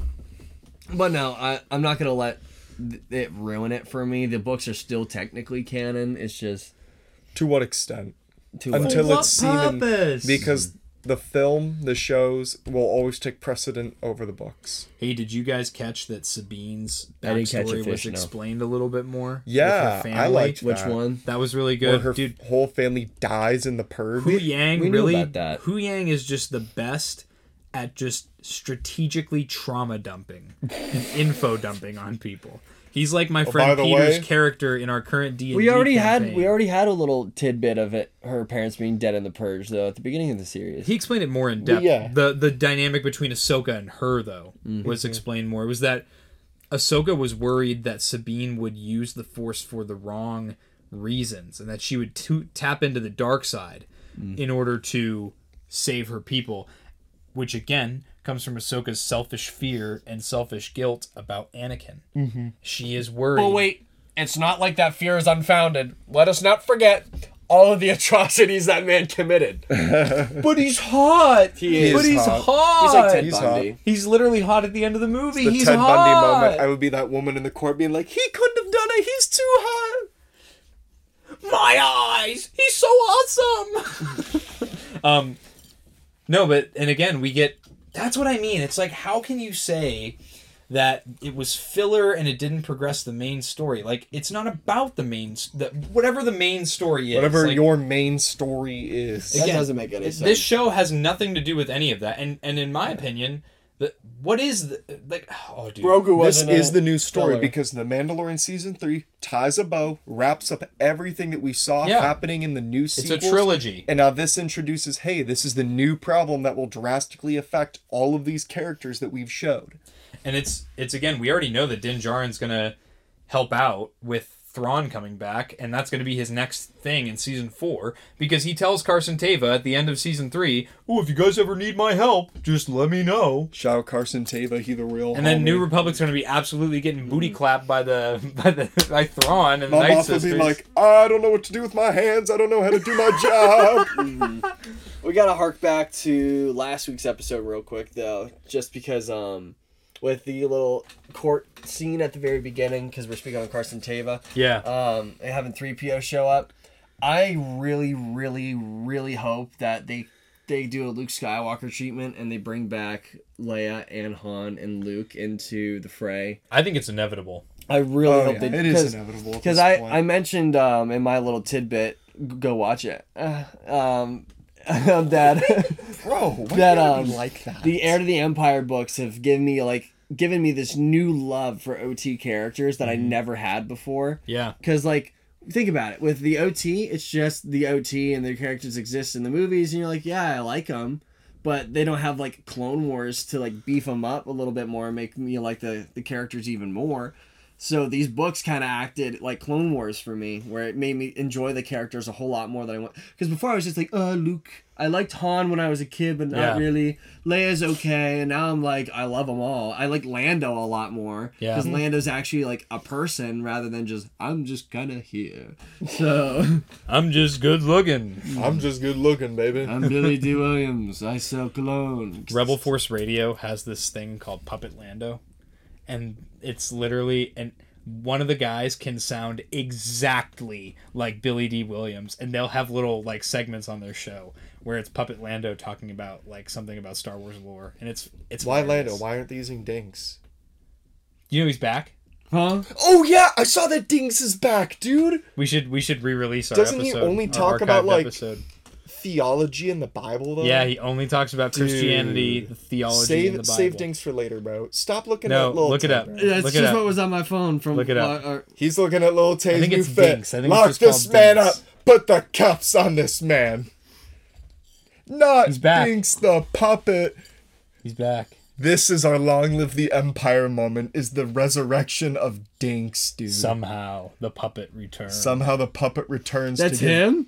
but no, I I'm not gonna let th- it ruin it for me. The books are still technically canon. It's just To what extent? too Until what it's seen in, purpose? because the film, the shows will always take precedent over the books. Hey, did you guys catch that Sabine's I didn't catch a backstory was fish, no. explained a little bit more? with Yeah, her I family? liked which that. one? That was really Where good, her dude. whole family dies in the purge. Huyang we knew really about that. Huyang is just the best at just strategically trauma dumping and info dumping on people. He's like my friend by Peter's way- character in our current D. We already had we already had a little tidbit of it. Her parents being dead in the purge, though, at the beginning of the series. He explained it more in depth. yeah. The the dynamic between Ahsoka and her though Mm-hmm. was explained more. It was that Ahsoka was worried that Sabine would use the Force for the wrong reasons, and that she would to tap into the dark side Mm. in order to save her people, which again comes from Ahsoka's selfish fear and selfish guilt about Anakin. Mm-hmm. She is worried. But wait, it's not like that fear is unfounded. Let us not forget all of the atrocities that man committed. but he's hot. He is But he's hot. hot. He's like Ted He's Bundy. He's literally hot at the end of the movie. the he's Ted hot. Bundy moment. I would be that woman in the court being like, he couldn't have done it. He's too hot. My eyes. He's so awesome. um, no, but and again we get. That's what I mean. It's like how can you say that it was filler and it didn't progress the main story? Like it's not about the main. s- The, whatever the main story is. Whatever like, your main story is. That doesn't make any it- sense. This show has nothing to do with any of that, and and in my opinion, the what is the like? Oh, dude. Grogu This wasn't is the uh, new story filler. because The Mandalorian season three ties a bow, wraps up everything that we saw Yeah. happening in the new It's sequels. a trilogy. And now this introduces, hey, this is the new problem that will drastically affect all of these characters that we've showed. and it's it's again we already know that Din Djarin's gonna help out with Thrawn coming back, and that's going to be his next thing in season four because he tells Carson Teva at the end of season three, "Oh, if you guys ever need my help, just let me know." Shout out Carson Teva, he the real. And then. New Republic's going to be absolutely getting booty clapped by the by the by Thrawn and the My Night boss Sisters. be like, I don't know what to do with my hands. I don't know how to do my job. We gotta hark back to last week's episode real quick though, just because um, with the little court scene at the very beginning, because we're speaking on Carson Teva, yeah, um, and having three PO show up. I really, really, really hope that they they do a Luke Skywalker treatment and they bring back Leia and Han and Luke into the fray. I think it's inevitable. I really oh, hope yeah, they it is inevitable. because I, point. I mentioned um, in my little tidbit, go watch it. Uh, um, that Bro, that, um, like that? the Heir to the Empire books have given me like given me this new love for OT characters that I never had before. Yeah, Because like think about it, with the OT, it's just the OT and their characters exist in the movies, and you're like, yeah, I like them. But they don't have like Clone Wars to like beef them up a little bit more and make me like the, the characters even more. So these books kind of acted like Clone Wars for me, where it made me enjoy the characters a whole lot more than I want. Because before I was just like, uh, Luke. I liked Han when I was a kid, but not Yeah. really. Leia's okay, and now I'm like, I love them all. I like Lando a lot more. Yeah. Because Lando's actually like a person rather than just, I'm just kind of here. So, I'm just good looking. I'm just good looking, baby. I'm Billy Dee Williams. I sell cologne. Rebel Force Radio has this thing called Puppet Lando, and it's literally and one of the guys can sound exactly like Billy Dee Williams, and they'll have little like segments on their show where it's Puppet Lando talking about like something about Star Wars lore, and it's it's Why hilarious. Lando? Why aren't they using Dinks? You know he's back. Huh? Oh yeah, I saw that Dinks is back, dude. We should we should re-release our Doesn't he only talk about, archived like, episode. Theology in the Bible though. Yeah, he only talks about Christianity, the theology, Save in the Bible. save Dinks for later, bro. Stop looking No, at little. look it up. bro. That's Look just up. what was on my phone from. Look it up. uh, uh, He's looking at little Tay's think new it's fit. Dinks. I think it's Lock just this man Dinks. up. Put the cuffs on this man. Not He's back. Dinks the puppet. He's back. This is our long live the empire moment. Is the resurrection of Dinks, dude. Somehow the puppet returns. Somehow the puppet returns. that's to give- him?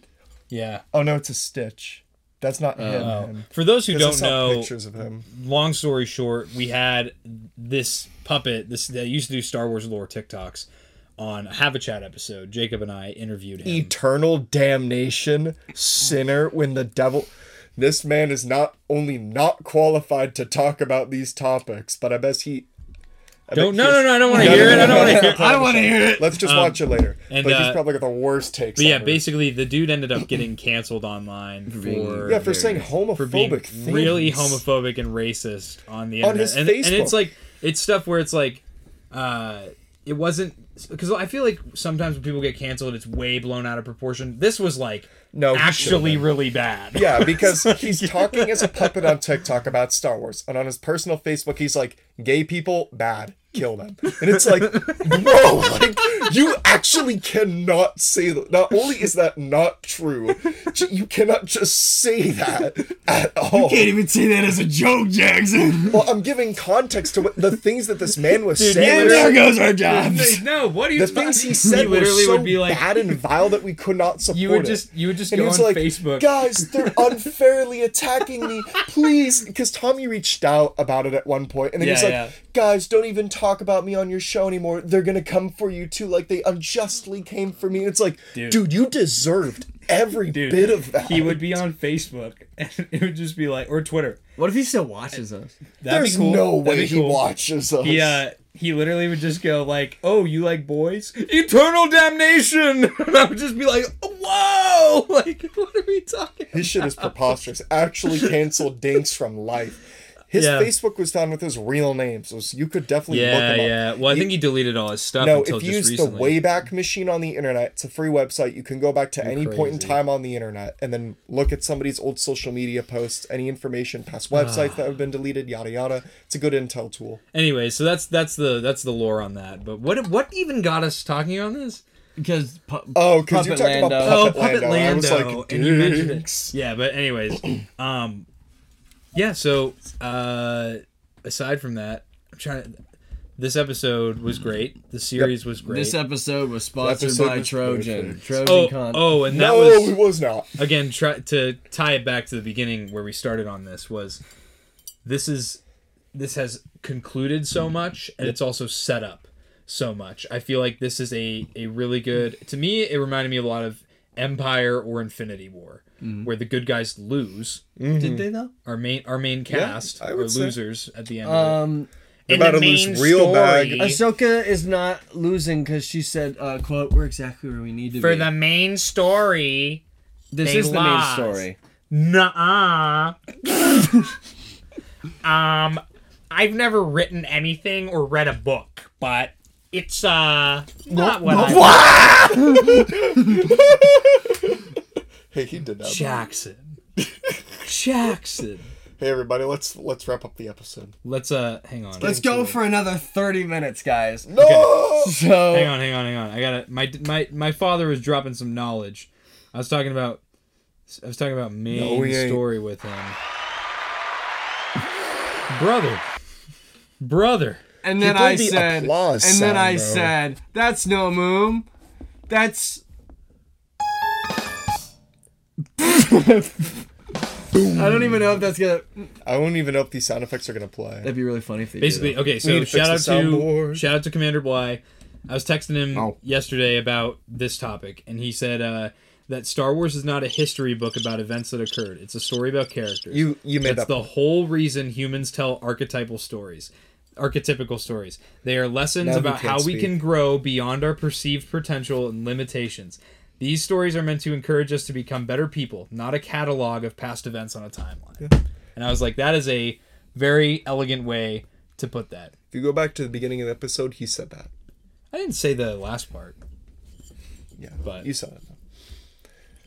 Yeah. Oh no, it's a Stitch. That's not oh, him. Oh. him. For those who don't know, pictures of him. long story short, we had this puppet. This that used to do Star Wars lore TikToks on a Have a Chat episode. Jacob and I interviewed him. eternal damnation, sinner when the devil. This man is not only not qualified to talk about these topics, but I bet he. I Don't no no no I don't want to hear it I don't want to hear it. I don't want to hear it. Let's just watch it later. and, but he's uh, probably got the worst takes. But yeah, ever. basically the dude ended up getting canceled online for yeah, for saying homophobic for being things. really homophobic and racist on the On internet. his and, and it's like it's stuff where it's like uh it wasn't because I feel like sometimes when people get canceled, it's way blown out of proportion. This was like No, actually really bad. Yeah, because he's talking as a puppet on TikTok about Star Wars, and on his personal Facebook, he's like, "Gay people, bad, kill them." And it's like, bro, like you actually cannot say that. Not only is that not true, you cannot just say that at all. You can't even say that as a joke, Jackson. Well, I'm giving context to what, the things that this man was Dude, saying. And there goes our jobs. No, what are you The things he said were literally so would be like bad and vile that we could not support you would just you would just And go on like, Facebook. guys, they're unfairly attacking me. Please. Because Tommy reached out about it at one point, and then he's Yeah, like, yeah. Guys, don't even talk about me on your show anymore. They're going to come for you too, like they unjustly came for me. And it's like, dude, Dude. you deserved every Dude, bit of that. He would be on Facebook and it would just be like or Twitter. What if he still watches us? That'd There's be cool. no That'd way be he watches us. He uh he literally would just go like, "Oh, you like boys? Eternal damnation!" And I would just be like, "Whoa! Like, what are we talking?" His shit is preposterous. Actually canceled Dinks from life. His Yeah. Facebook was done with his real name, so you could definitely look Yeah, him up. yeah. Well, I think he deleted all his stuff No, until if you just use recently. the Wayback Machine on the internet, it's a free website. You can go back to any point in time on the internet and then look at somebody's old social media posts, any information, past websites that have been deleted, yada yada. It's a good intel tool. anyway, so that's that's the that's the lore on that. But what what even got us talking on this? Because pu- Oh, because you Puppet talked about Puppet, oh, Puppet Lando. I was Lando, like, and you mentioned it. Yeah, but anyways, um, yeah. So uh, aside from that, I'm trying to. this episode was great. The series was great. This episode was sponsored Episode by was Trojan. Trojan oh, con- oh, and that no, was it was not. again try to tie it back to the beginning where we started on this was this is this has concluded so much and it's also set up so much i feel like this is a a really good to me it reminded me a lot of empire or infinity war where the good guys lose Did they though? our main our main cast I are say. losers at the end of it. Um, They're about to lose real bag. Ahsoka is not losing because she said, uh, "quote We're exactly where we need to for be." For the main story this they is the main story. Nuh-uh. um, I've never written anything or read a book, but it's uh not what I Hey, he did that. Jackson. Jackson. Hey, everybody, let's let's wrap up the episode. Let's uh hang on. Let's go for another thirty minutes, guys. No. So Hang on, hang on, hang on. I gotta my my my father was dropping some knowledge. I was talking about I was talking about main No, story with him. Brother. Brother. and then People I the said, applause and then I bro. said, "That's no moom. That's." I don't even know if that's gonna. I won't even know if these sound effects are gonna play. That'd be really funny if they Basically, did. okay, We so need to shout out to soundboard. shout out to Commander Bly. I was texting him Oh. yesterday about this topic, and he said uh, that Star Wars is not a history book about events that occurred. It's a story about characters. You you made That's that. the whole reason humans tell archetypal stories, archetypical stories. They are lessons Now he about can't how we speak. can grow beyond our perceived potential and limitations. These stories are meant to encourage us to become better people, not a catalog of past events on a timeline. And I was like, that is a very elegant way to put that. If you go back to the beginning of the episode, he said that. I didn't say the last part. Yeah, But- you said it.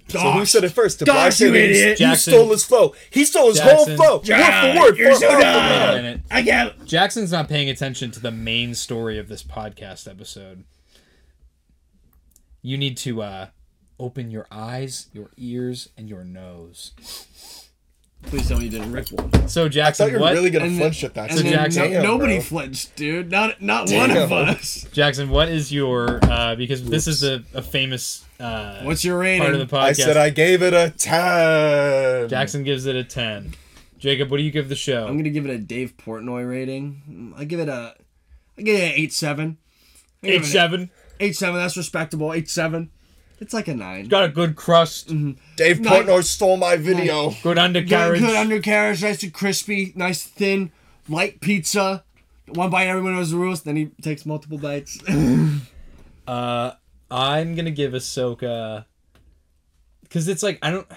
So who said it first? Did Gosh, Black you that he- idiot. You stole his flow. He stole his Jackson. whole flow, word for word. you're so dumb. Wait a minute. I get. Jackson's not paying attention to the main story of this podcast episode. You need to uh, open your eyes, your ears, and your nose. Please tell me you didn't rip one. So Jackson, I Jackson, thought you were what? really gonna And flinch then- at that. So Jackson- no- nobody bro. flinched, dude. Not not one of us. Jackson, what is your? Uh, because this is a, a famous uh, What's your rating? part of the podcast. I said I gave it a ten. Jackson gives it a ten. Jacob, what do you give the show? I'm gonna give it a Dave Portnoy rating. I give it a, I give it an eight seven. Eight seven. Eight seven. That's respectable. Eight seven. It's like a nine. Got a good crust. Dave No, Portnoy stole my video. Good Good, undercarriage. good undercarriage, nice and crispy, nice thin, light pizza. One bite, everyone knows the rules. Then he takes multiple bites. Uh, I'm gonna give Ahsoka because it's like I don't.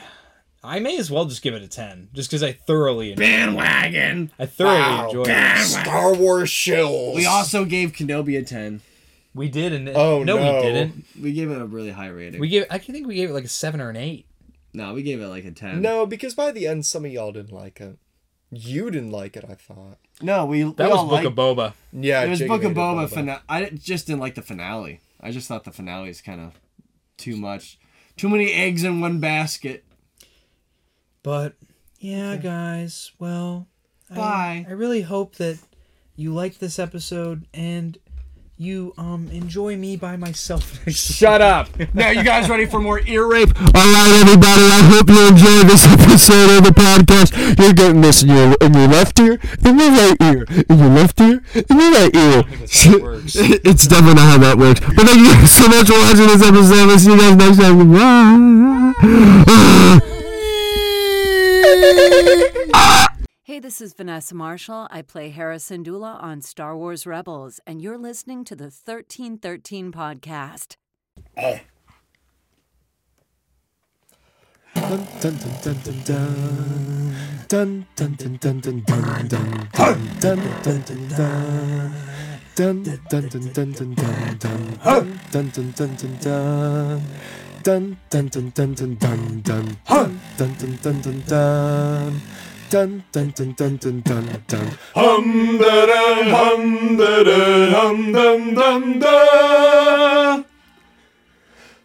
I may as well just give it a ten, just because I thoroughly, Bandwagon. I thoroughly Wow. enjoyed it. Star Wars shills. We also gave Kenobi a ten. We did, and Oh, no, no. we didn't. We gave it a really high rating. We gave. I think we gave it like a seven or an eight. no, we gave it like a ten. No, because by the end, some of y'all didn't like it. You didn't like it, I thought. no, we That we was all Book liked- of Boba. Yeah, It was Jacob Book of Boba. Boba. Fina- I just didn't like the finale. I just thought the finale is kind of too much. Too many eggs in one basket. But yeah, guys. Well, Bye. I, I really hope that you liked this episode and you um enjoy me by myself. Shut up. now, you guys ready for more ear rape? All right, everybody. I hope you enjoyed this episode of the podcast. You're getting this in your in your left ear, in your right ear, in your left ear, in your right ear. That's how. It's definitely not how that works. But thank you guys so much for watching this episode. We'll see you guys next time. Goodbye. Hey, this is Vanessa Marshall. I play Hera Syndulla on Star Wars Rebels, and you're listening to the 1313 podcast. Dun dun dun dun dun dun dun dun dun dun dun dun dun dun dun dun dun. Dun dun dun dun dun dun dun dun dun dun dun dun dun. Dun dun dun dun dun dun dun dun dun dun dun dun dun dun dun dun. Hum da da hum da da hum dum dum da.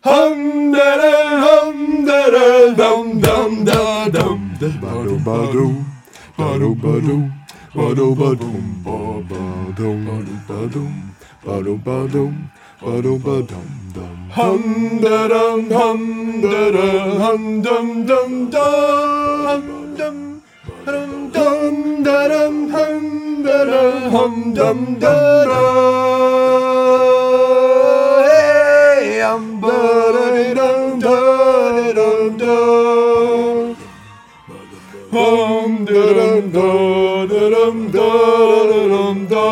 Hum da da hum da da dum dum da dum da ba do ba do ba do ba do ba do ba dum ba ba dum ba do ba dum ba do ba dum. Hum da dum hum da dum hum dum dum dum hum dum hum dum da dum hum da dum hum dum da dum hey um da dum da. Dum dum Hum da dum da dum da dum da